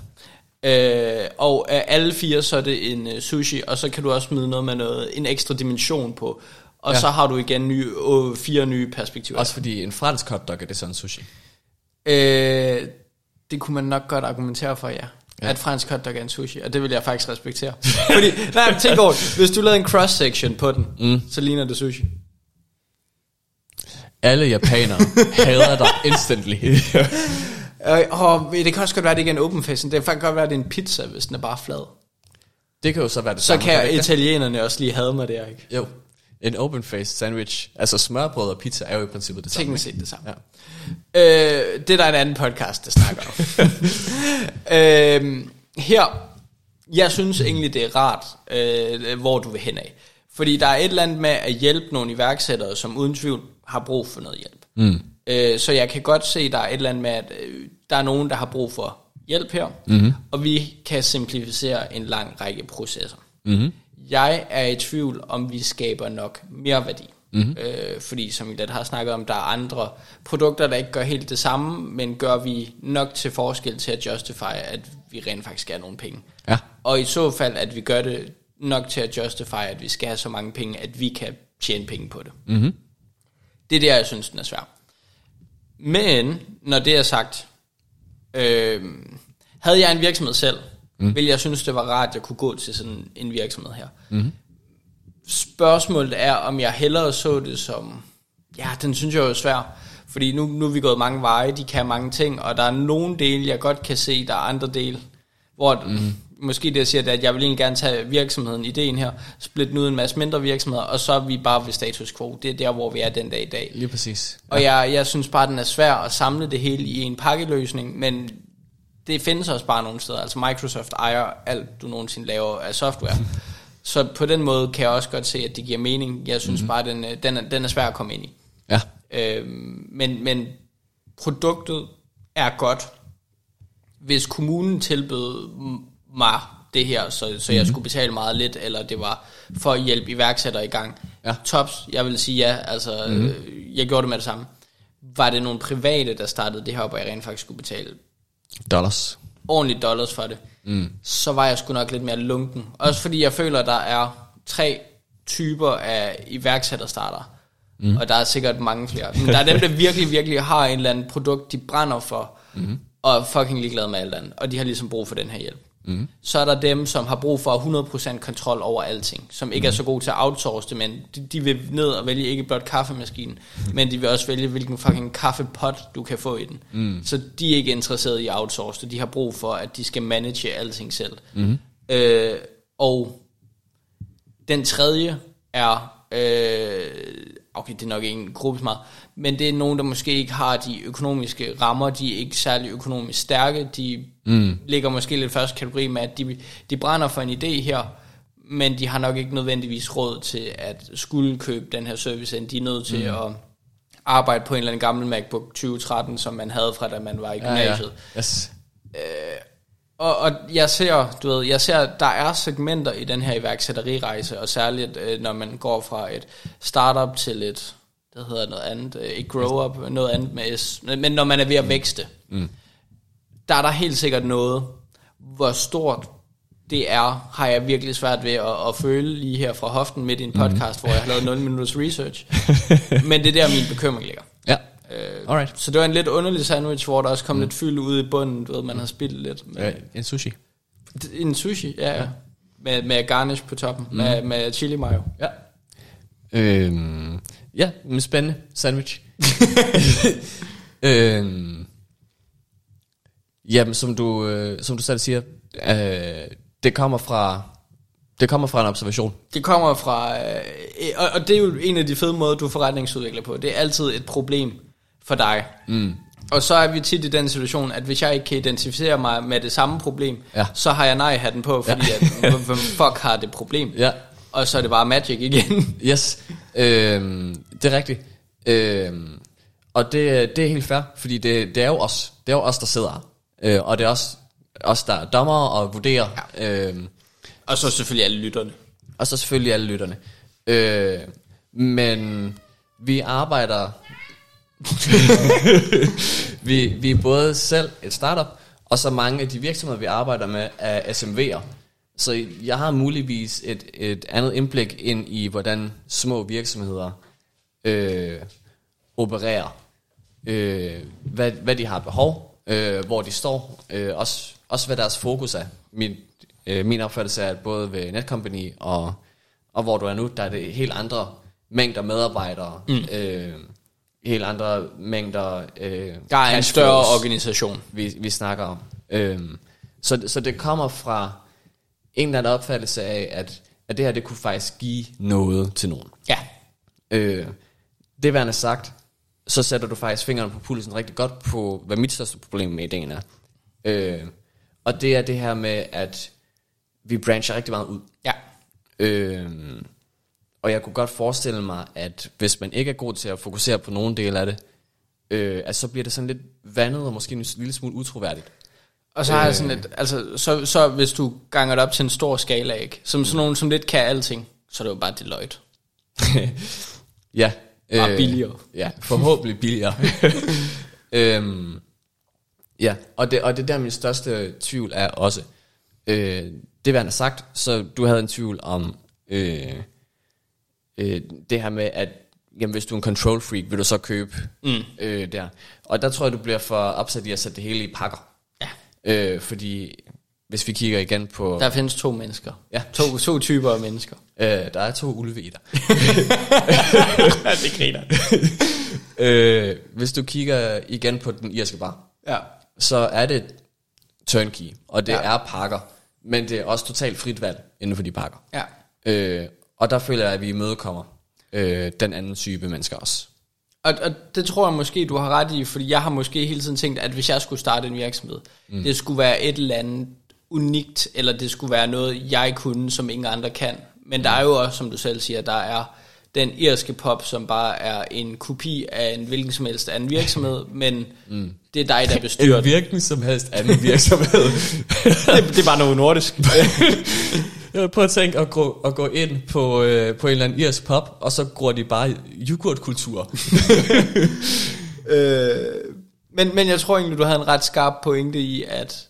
Øh, og af alle fire, så er det en uh, sushi, og så kan du også smide noget med noget, en ekstra dimension på. Og ja. så har du igen nye, øh, fire nye perspektiver. Også fordi en fransk hotdog er det sådan sushi. Øh, det kunne man nok godt argumentere for, ja. Ja. At fransk hotdog er en sushi, og det vil jeg faktisk respektere. Fordi, nej, men tænk over, hvis du lavede en cross-section på den, mm. så ligner det sushi. Alle japanere hader dig instantly. Øh, og det kan også godt være, at det ikke er en open face. Det kan faktisk godt være, at det er en pizza, hvis den er bare flad. det kan jo så være det Så samme. kan det ikke italienerne også lige have mig der, ikke? Jo. En open face sandwich. Altså smørbrød og pizza er jo i princippet det samme. Teknisk set det samme. Ja. Øh, det er der en anden podcast, der snakker om. øh, her, jeg synes egentlig, det er rart, øh, hvor du vil hen af. Fordi der er et eller andet med at hjælpe nogle iværksættere, som uden tvivl har brug for noget hjælp. Mm. Øh, så jeg kan godt se, der er et eller andet med, at øh, der er nogen, der har brug for hjælp her. Mm-hmm. Og vi kan simplificere en lang række processer. Mm-hmm. Jeg er i tvivl, om vi skaber nok mere værdi. Mm-hmm. Øh, fordi som vi lidt har snakket om, der er andre produkter, der ikke gør helt det samme, men gør vi nok til forskel til at justify, at vi rent faktisk skal have nogle penge. Ja. Og i så fald, at vi gør det nok til at justify, at vi skal have så mange penge, at vi kan tjene penge på det. Mm-hmm. Det er der, jeg synes, den er svær. Men, når det er sagt, øh, havde jeg en virksomhed selv, mm. ville jeg synes, det var rart, at jeg kunne gå til sådan en virksomhed her. Mm. Spørgsmålet er, om jeg hellere så det som, ja, den synes jeg er svær, fordi nu, nu er vi gået mange veje, de kan mange ting, og der er nogle dele, jeg godt kan se, der er andre dele, hvor mm. måske det jeg siger, at jeg vil egentlig gerne tage virksomheden, ideen her, splitte den ud en masse mindre virksomheder, og så er vi bare ved status quo. Det er der, hvor vi er den dag i dag. Lige præcis. Ja. Og jeg, jeg synes bare, den er svær at samle det hele i en pakkeløsning, men det findes også bare nogle steder. Altså Microsoft ejer alt, du nogensinde laver af software. så på den måde kan jeg også godt se, at det giver mening. Jeg synes mm-hmm. bare, den, den, er, den er svær at komme ind i. Ja. Øhm, men, men produktet er godt. Hvis kommunen tilbød mig det her, så, så mm-hmm. jeg skulle betale meget lidt, eller det var for at hjælpe iværksættere i gang. Ja. Tops, jeg vil sige ja, altså mm-hmm. øh, jeg gjorde det med det samme. Var det nogle private, der startede det her op, og jeg rent faktisk skulle betale Dollars. ordentligt dollars for det, mm. så var jeg sgu nok lidt mere lunken. Også fordi jeg føler, der er tre typer af iværksætterstarter. Mm. Og der er sikkert mange flere. Men der er dem, der virkelig, virkelig har en eller anden produkt, de brænder for, mm. og er fucking ligeglade med alt andet. Og de har ligesom brug for den her hjælp. Mm. Så er der dem, som har brug for 100% kontrol over alting, som ikke mm. er så gode til at outsource det, men de, de vil ned og vælge ikke blot kaffemaskinen, mm. men de vil også vælge, hvilken fucking kaffepot du kan få i den. Mm. Så de er ikke interesserede i at outsource det, de har brug for, at de skal manage alting selv. Mm. Øh, og den tredje er, øh, okay, det er nok ikke en gruppe meget, men det er nogen, der måske ikke har de økonomiske rammer, de er ikke særlig økonomisk stærke, de mm. ligger måske lidt første kategori med, at de, de brænder for en idé her, men de har nok ikke nødvendigvis råd til at skulle købe den her service, end de er nødt til mm. at arbejde på en eller anden gammel MacBook 2013, som man havde fra da man var i gymnasiet. Ja, ja. Yes. Øh, og, og jeg ser, du ved, jeg ser, der er segmenter i den her iværksætterirejse, og særligt øh, når man går fra et startup til et, det hedder noget andet, øh, ikke grow up, noget andet med S, men når man er ved at vækste, mm. Der er der helt sikkert noget, hvor stort det er, har jeg virkelig svært ved at, at føle lige her fra hoften midt i en podcast, mm. hvor jeg har lavet 0 minutters research. Men det er der, min bekymring ligger. Ja. Øh, Alright. Så det var en lidt underlig sandwich, hvor der også kom mm. lidt fyld ud i bunden, du ved, man har spildt lidt. Men, Ja, en sushi. En sushi, ja, ja. Med, med garnish på toppen, mm. med, med chili mayo. Ja. Øhm, ja, men spændende. Sandwich. øhm, jamen, som du, øh, som du selv siger, øh, det kommer fra det kommer fra en observation. Det kommer fra, øh, og, og det er jo en af de fede måder, du er forretningsudvikler på. Det er altid et problem for dig. Mm. Og så er vi tit i den situation, at hvis jeg ikke kan identificere mig med det samme problem, Ja. så har jeg nej-hatten på, fordi ja. at, hvem fuck har det problem? Ja. Og så er det bare magic igen. Yes, øhm, det er rigtigt. Øhm, og det, det er helt fair, fordi det, det er jo os, det er jo os, der sidder her. Øh, og det er også os, der er dommer og vurderer. Ja. Øhm, og så selvfølgelig alle lytterne. og så selvfølgelig alle lytterne. Øh, men vi arbejder... vi, vi er både selv et startup, og så mange af de virksomheder, vi arbejder med, er SMV'er. Så jeg har muligvis et, et andet indblik ind i, hvordan små virksomheder øh, opererer. Øh, hvad, hvad de har behov, øh, hvor de står, øh, også, også hvad deres fokus er. Min, øh, min opfattelse er, at både ved Netcompany og, og hvor du er nu, der er det helt andre mængder medarbejdere, mm. øh, helt andre mængder øh, Der er en større organisation. vi, vi snakker om. Øhm, så, så det kommer fra en eller anden opfattelse af, at, at det her, det kunne faktisk give noget til nogen. Ja. Øh, det værende sagt, så sætter du faktisk fingeren på pulsen rigtig godt på, hvad mit største problem med ideen er. Øh, og det er det her med, at vi brancher rigtig meget ud. Ja. Øh, og jeg kunne godt forestille mig, at hvis man ikke er god til at fokusere på nogen del af det, øh, at så bliver det sådan lidt vandet og måske en lille smule utroværdigt. Og så har jeg Øh. sådan et, altså, så, så hvis du ganger det op til en stor skala, ikke? Som sådan nogen, som lidt kan alting, så er det jo bare Deloitte. Ja. Bare billigere. Ja, forhåbentlig billigere. øhm, ja, og det, og det er der min største tvivl er også. Øh, det vil han sagt, så du havde en tvivl om øh, øh, det her med, at jamen, hvis du er en control freak, vil du så købe mm. øh, der. Og der tror jeg, du bliver for opsat i at sætte det hele i pakker. Ja. Øh, fordi hvis vi kigger igen på... Der findes to mennesker. Ja. To, to typer af mennesker. Øh, der er to ulve i dig. det griner. øh, hvis du kigger igen på den irske bar, Ja. så er det turnkey, og det Ja. er pakker, men det er også totalt frit valg inden for de pakker. Ja. Øh, og der føler jeg, at vi imødekommer øh, den anden type mennesker også. Og, og det tror jeg måske, du har ret i, fordi jeg har måske hele tiden tænkt, at hvis jeg skulle starte en virksomhed, mm. det skulle være et eller andet unikt, eller det skulle være noget, jeg kunne, som ingen andre kan. Men der er jo også, som du selv siger, der er den irske pop, som bare er en kopi af en hvilken som helst anden virksomhed, men mm. det er dig, der bestyrer den. hvilken som helst anden virksomhed. det, det er bare noget nordisk. prøve at tænke at gå, at gå ind på, øh, på en eller anden irsk pop, og så går de bare yoghurtkultur. Øh, men, men jeg tror egentlig, du havde en ret skarp pointe i, at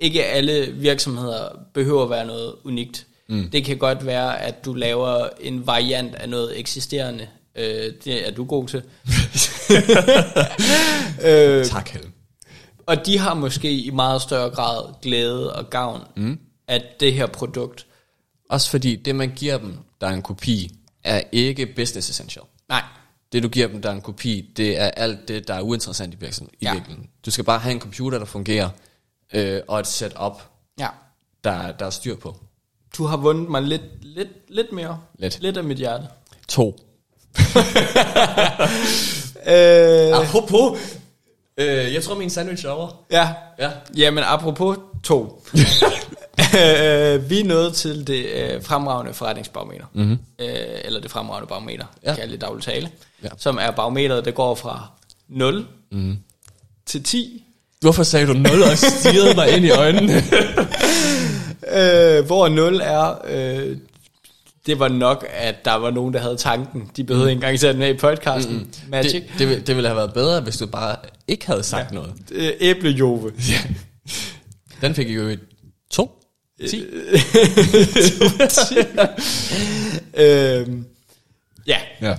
ikke alle virksomheder behøver at være noget unikt. Mm. Det kan godt være, at du laver en variant af noget eksisterende. Øh, det er du god til. øh, tak, Helm. og de har måske i meget større grad glæde og gavn mm. af det her produkt. Også fordi det, man giver dem, der er en kopi, er ikke business essential. Nej, Det, du giver dem, der er en kopi, det er alt det, der er uinteressant i virksomheden. I Ja. Du skal bare have en computer, der fungerer, øh, og et setup, ja. der, der er styr på. Du har vundet mig lidt, lidt, lidt mere. Lidt. Lidt af mit hjerte. To. Øh, Apropos, øh, jeg tror, min sandwich er over. ja, Ja. Jamen, apropos to. Øh, vi er nået til det øh, fremragende forretningsbarometer. Mm-hmm. Øh, eller det fremragende barometer, ja. Kan jeg lidt dagligt tale. Ja. Som er barometeret, der går fra 0 mm. til 10. Hvorfor sagde du 0 og stirrede mig ind i øjnene? Øh, hvor 0 er... Øh, det var nok, at der var nogen, der havde tanken. De behøvede mm. ikke engang sætte den med i podcasten. Mm. Magic. det, det, ville- det ville have været bedre, hvis du bare ikke havde sagt ja. noget. Øh, æblejove. Den fik jo et 2. 10. øh, ja, Ja.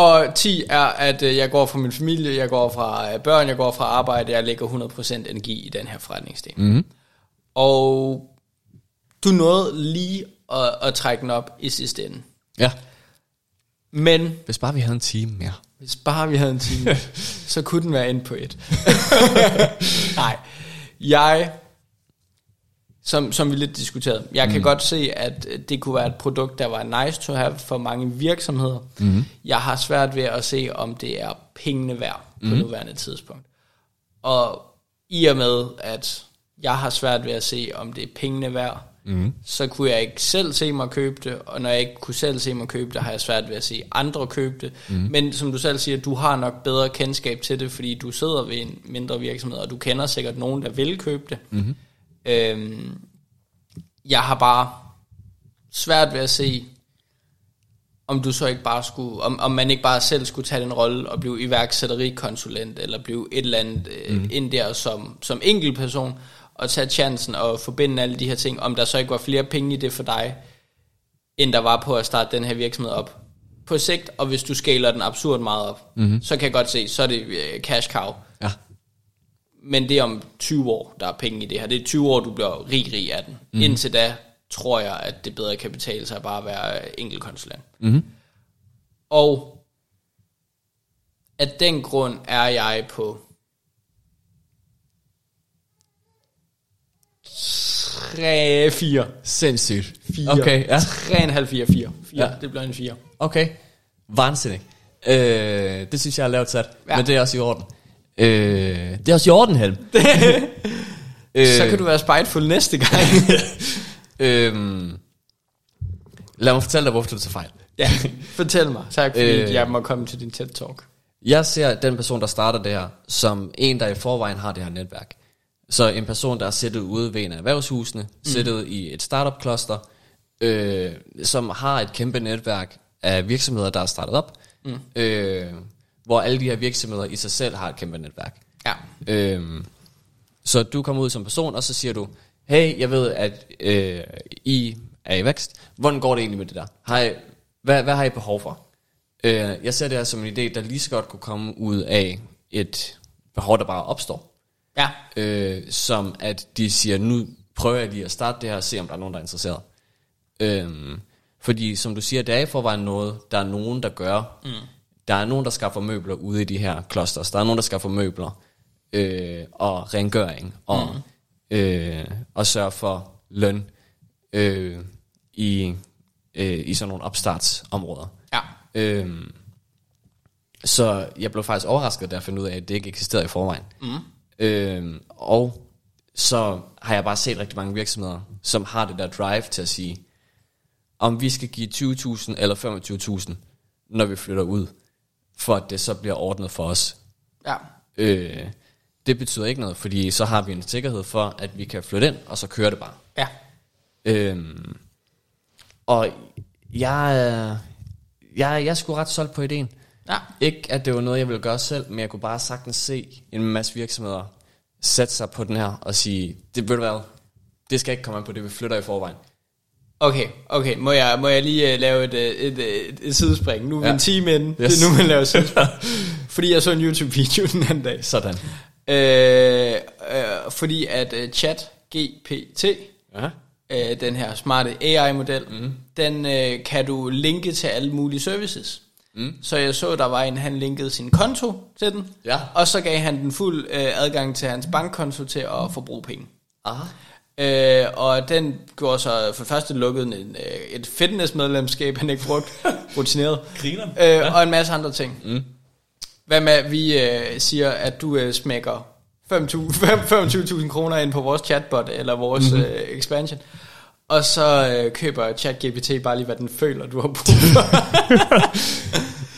Og 10 er, at øh, jeg går fra min familie, jeg går fra øh, børn, jeg går fra arbejde, jeg lægger 100% energi i den her forretningsdel. Mm. Og du nåede lige at, at trække den op i sidste ende. Ja. Men Hvis bare vi havde en time mere. hvis bare vi havde en time, så kunne den være inde på et. Nej, jeg, som, som vi lidt diskuterede, jeg kan godt se, at det kunne være et produkt, der var nice to have for mange virksomheder. Mm. Jeg har svært ved at se, om det er pengene værd på mm. nuværende tidspunkt. Og i og med, at jeg har svært ved at se, om det er pengene værd, mm. så kunne jeg ikke selv se mig købe det, og når jeg ikke kunne selv se mig købe det, har jeg svært ved at se andre købe det. Mm. Men som du selv siger, du har nok bedre kendskab til det, fordi du sidder ved en mindre virksomhed, og du kender sikkert nogen, der vil købe det. Mm. Øhm, jeg har bare svært ved at se, om du så ikke bare skulle, om, om man ikke bare selv skulle tage den rolle og blive iværksætterikonsulent, eller blive et eller andet øh, ind der som, som enkeltperson, og tage chancen og forbinde alle de her ting, om der så ikke var flere penge i det for dig, end der var på at starte den her virksomhed op. På sigt, og hvis du skaler den absurd meget op, mm-hmm. så kan jeg godt se, så er det øh, cash cow. Men det er om 20 år, der er penge i det her. Det er 20 år, du bliver rig, rig af den. Mm. Indtil da tror jeg, at det bedre kan betale sig at bare være enkeltkonsulent. Mm. Og af den grund er jeg på 3, 4. Sindssygt. 4. Okay, ja. 3,5, 4, 4. 4. Ja. Det bliver en 4. Okay. Vansinnig. Øh, det synes jeg er lavt sat. Ja. Men det er også i orden. Øh, det er også i orden, Helm. Øh. Så kan du være spiteful næste gang. øhm, lad mig fortælle dig, hvorfor du tager fejl. ja, fortæl mig. Tak fordi Øh. jeg må komme til din TED-talk. Jeg ser den person, der starter det her, som en, der i forvejen har det her netværk. Så en person, der er siddet ude ved en af erhvervshusene, mm. siddet i et startup-kloster, øh, som har et kæmpe netværk af virksomheder, der er startet op, mm. øh, hvor alle de her virksomheder i sig selv har et kæmpe netværk. Ja. Øh, så du kommer ud som person, og så siger du, hey, jeg ved, at øh, I er i vækst. Hvordan går det egentlig med det der? Har I, hvad, hvad har I behov for? Øh, jeg ser det her som en idé, der lige så godt kunne komme ud af et behov, der bare opstår. Ja. Øh, som at de siger, nu prøver jeg lige at starte det her og se, om der er nogen, der er interesseret. Øhm, fordi som du siger, det er i forvejen noget, der er nogen, der gør. Mm. Der er nogen, der skaffer møbler ude i de her klosters. Der er nogen, der skaffer møbler øh, og rengøring og, mm. øh, og sørger for løn øh, i, øh, i sådan nogle opstartsområder. Ja. Øhm, så jeg blev faktisk overrasket, da jeg fandt ud af, at det ikke eksisterede i forvejen. Mm. Øhm, og så har jeg bare set rigtig mange virksomheder, som har det der drive til at sige, om vi skal give 20.000 eller 25.000, når vi flytter ud, for at det så bliver ordnet for os. Ja. Øh, det betyder ikke noget, fordi så har vi en sikkerhed for, at vi kan flytte ind, og så kører det bare. Ja. Øhm, og jeg, jeg, jeg sgu ret solgt på ideen. Ja. Ikke at det var noget, jeg ville gøre selv, men jeg kunne bare sagtens se en masse virksomheder sætte sig på den her og sige, det ved du hvad, det skal ikke komme an på det, vi flytter i forvejen. Okay, okay. Må jeg, må jeg lige uh, lave et, uh, et, et, et sidespring? Nu er vi Ja. en time inden. Yes. Det er nu, man laver sidespring. Fordi jeg så en YouTube-video den anden dag. Sådan. Øh, øh, fordi at uh, chat GPT, Ja. øh, den her smarte AI-model, mm. den øh, kan du linke til alle mulige services. Mm. Så jeg så, der var en, han linkede sin konto til den, Ja. og så gav han den fuld øh, adgang til hans bankkonto til at forbruge penge. Aha. Øh, og den gjorde så for det første lukket en, øh, et fitnessmedlemskab, han ikke brugte, rutineret. Griner. Øh, og en masse andre ting. Mm. Hvad med, at vi øh, siger, at du øh, smækker 25.000 kroner ind på vores chatbot, eller vores mm-hmm. øh, expansion, og så øh, køber ChatGPT bare lige, hvad den føler, du har brug for.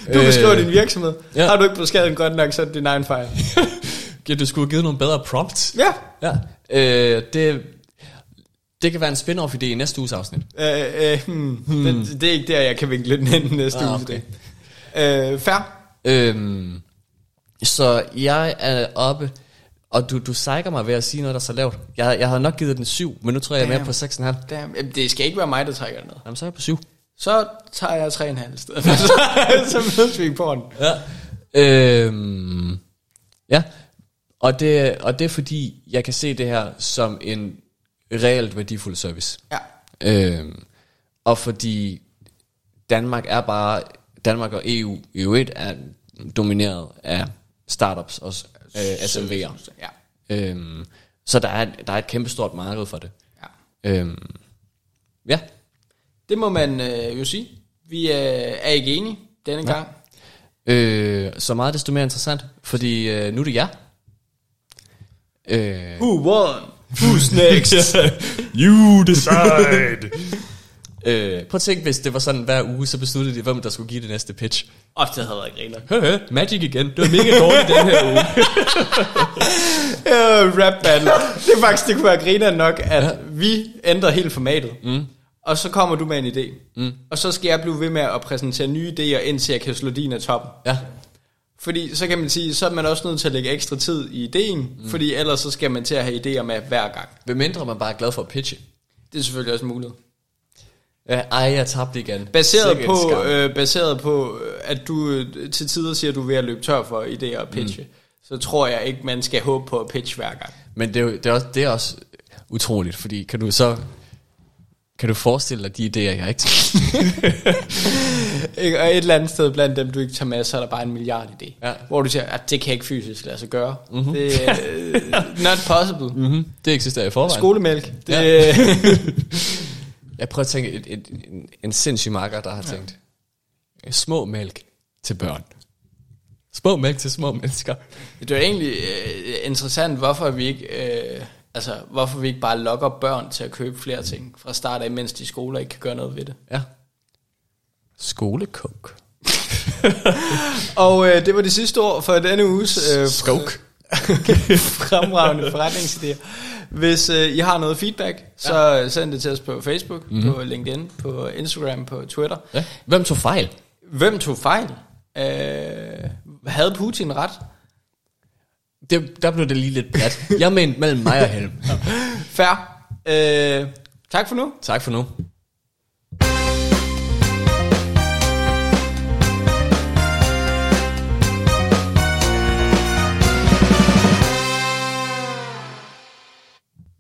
du beskriver Øh, din virksomhed. ja. Har du ikke beskrevet den godt nok, så er det din egen fejl. Ja, du skulle have givet nogle bedre prompts. Ja. Ja. Øh, det, det kan være en spin-off idé i næste uges afsnit. Øh, øh, hmm. Hmm. Det, det er ikke der, jeg kan vinkle den ind næste Ah, uge. okay. Okay. Øh, fair. Øhm, så jeg er oppe, og du, du sejker mig ved at sige noget, der er så lavt. Jeg, jeg havde nok givet den 7, men nu tror jeg, jeg er mere på 6,5. Damn. Jamen, Det skal ikke være mig, der trækker den ned. Jamen, så er jeg på 7. Så tager jeg 3,5 i stedet. så mødes vi på den. Ja. Øhm, ja. Og det, og det er fordi, jeg kan se det her som en reelt værdifuld service. Ja. Øhm, og fordi Danmark er bare, Danmark og EU i øvrigt er domineret af startups og øh, SMV'er. Ja. Øhm, så der er, der er et kæmpestort marked for det. ja. Øhm, ja, Det må man øh, jo sige. Vi øh, er ikke enige denne ja. gang. øh, så meget desto mere interessant, fordi øh, nu er det jer. Øh, Who won? Who's next? you decide. øh, prøv at tænke, hvis det var sådan hver uge, så besluttede de, hvem der skulle give det næste pitch. Og det havde været griner. Hø, hø, Magic igen. Det var mega dårligt den her uge. Uh, rap battle. Det er faktisk, det kunne være griner nok, at ja. vi ændrer helt formatet. Mm. Og så kommer du med en idé. Mm. Og så skal jeg blive ved med at præsentere nye idéer, indtil jeg kan slå din af toppen. ja, Fordi så kan man sige, så er man også nødt til at lægge ekstra tid i ideen, mm. fordi ellers så skal man til at have idéer med hver gang. hvem mindre man bare er glad for at pitche. Det er selvfølgelig også muligt. Ja, ej, jeg tabte igen. Baseret Sikke på, øh, baseret på, at du øh, til tider siger, at du er ved at løbe tør for idéer og pitche, mm. så tror jeg ikke, man skal håbe på at pitche hver gang. Men det er, jo, det, er også, det er også utroligt, fordi kan du så... Kan du forestille dig de idéer, jeg ikke Ikke? Og et eller andet sted blandt dem, du ikke tager med, så er der bare en milliard idé. Ja. Hvor du siger, at det kan ikke fysisk lade sig gøre. Mm-hmm. Det er øh, not possible. Mm. mm-hmm. Det eksisterer i forvejen. Skolemælk. Det, Ja. ja. Jeg prøver at tænke et, et, en, en sindssyg marker, der har tænkt, små mælk til børn. Små mælk til små mennesker. det er egentlig øh, interessant, hvorfor vi ikke... Øh, Altså, hvorfor vi ikke bare lokker børn til at købe flere ting fra start af, mens de skoler ikke kan gøre noget ved det. Ja. Skolekok. Og øh, det var det sidste ord for denne uges øh, Skok. fremragende forretningsidéer. Hvis øh, I har noget feedback, så ja. send det til os på Facebook, mm-hmm. på LinkedIn, på Instagram, på Twitter. Ja. Hvem tog fejl? Hvem tog fejl? Øh, havde Putin ret? Det, der blev det lige lidt plat. Jeg mente mellem mig og Helm. Fair. Øh, tak for nu. Tak for nu.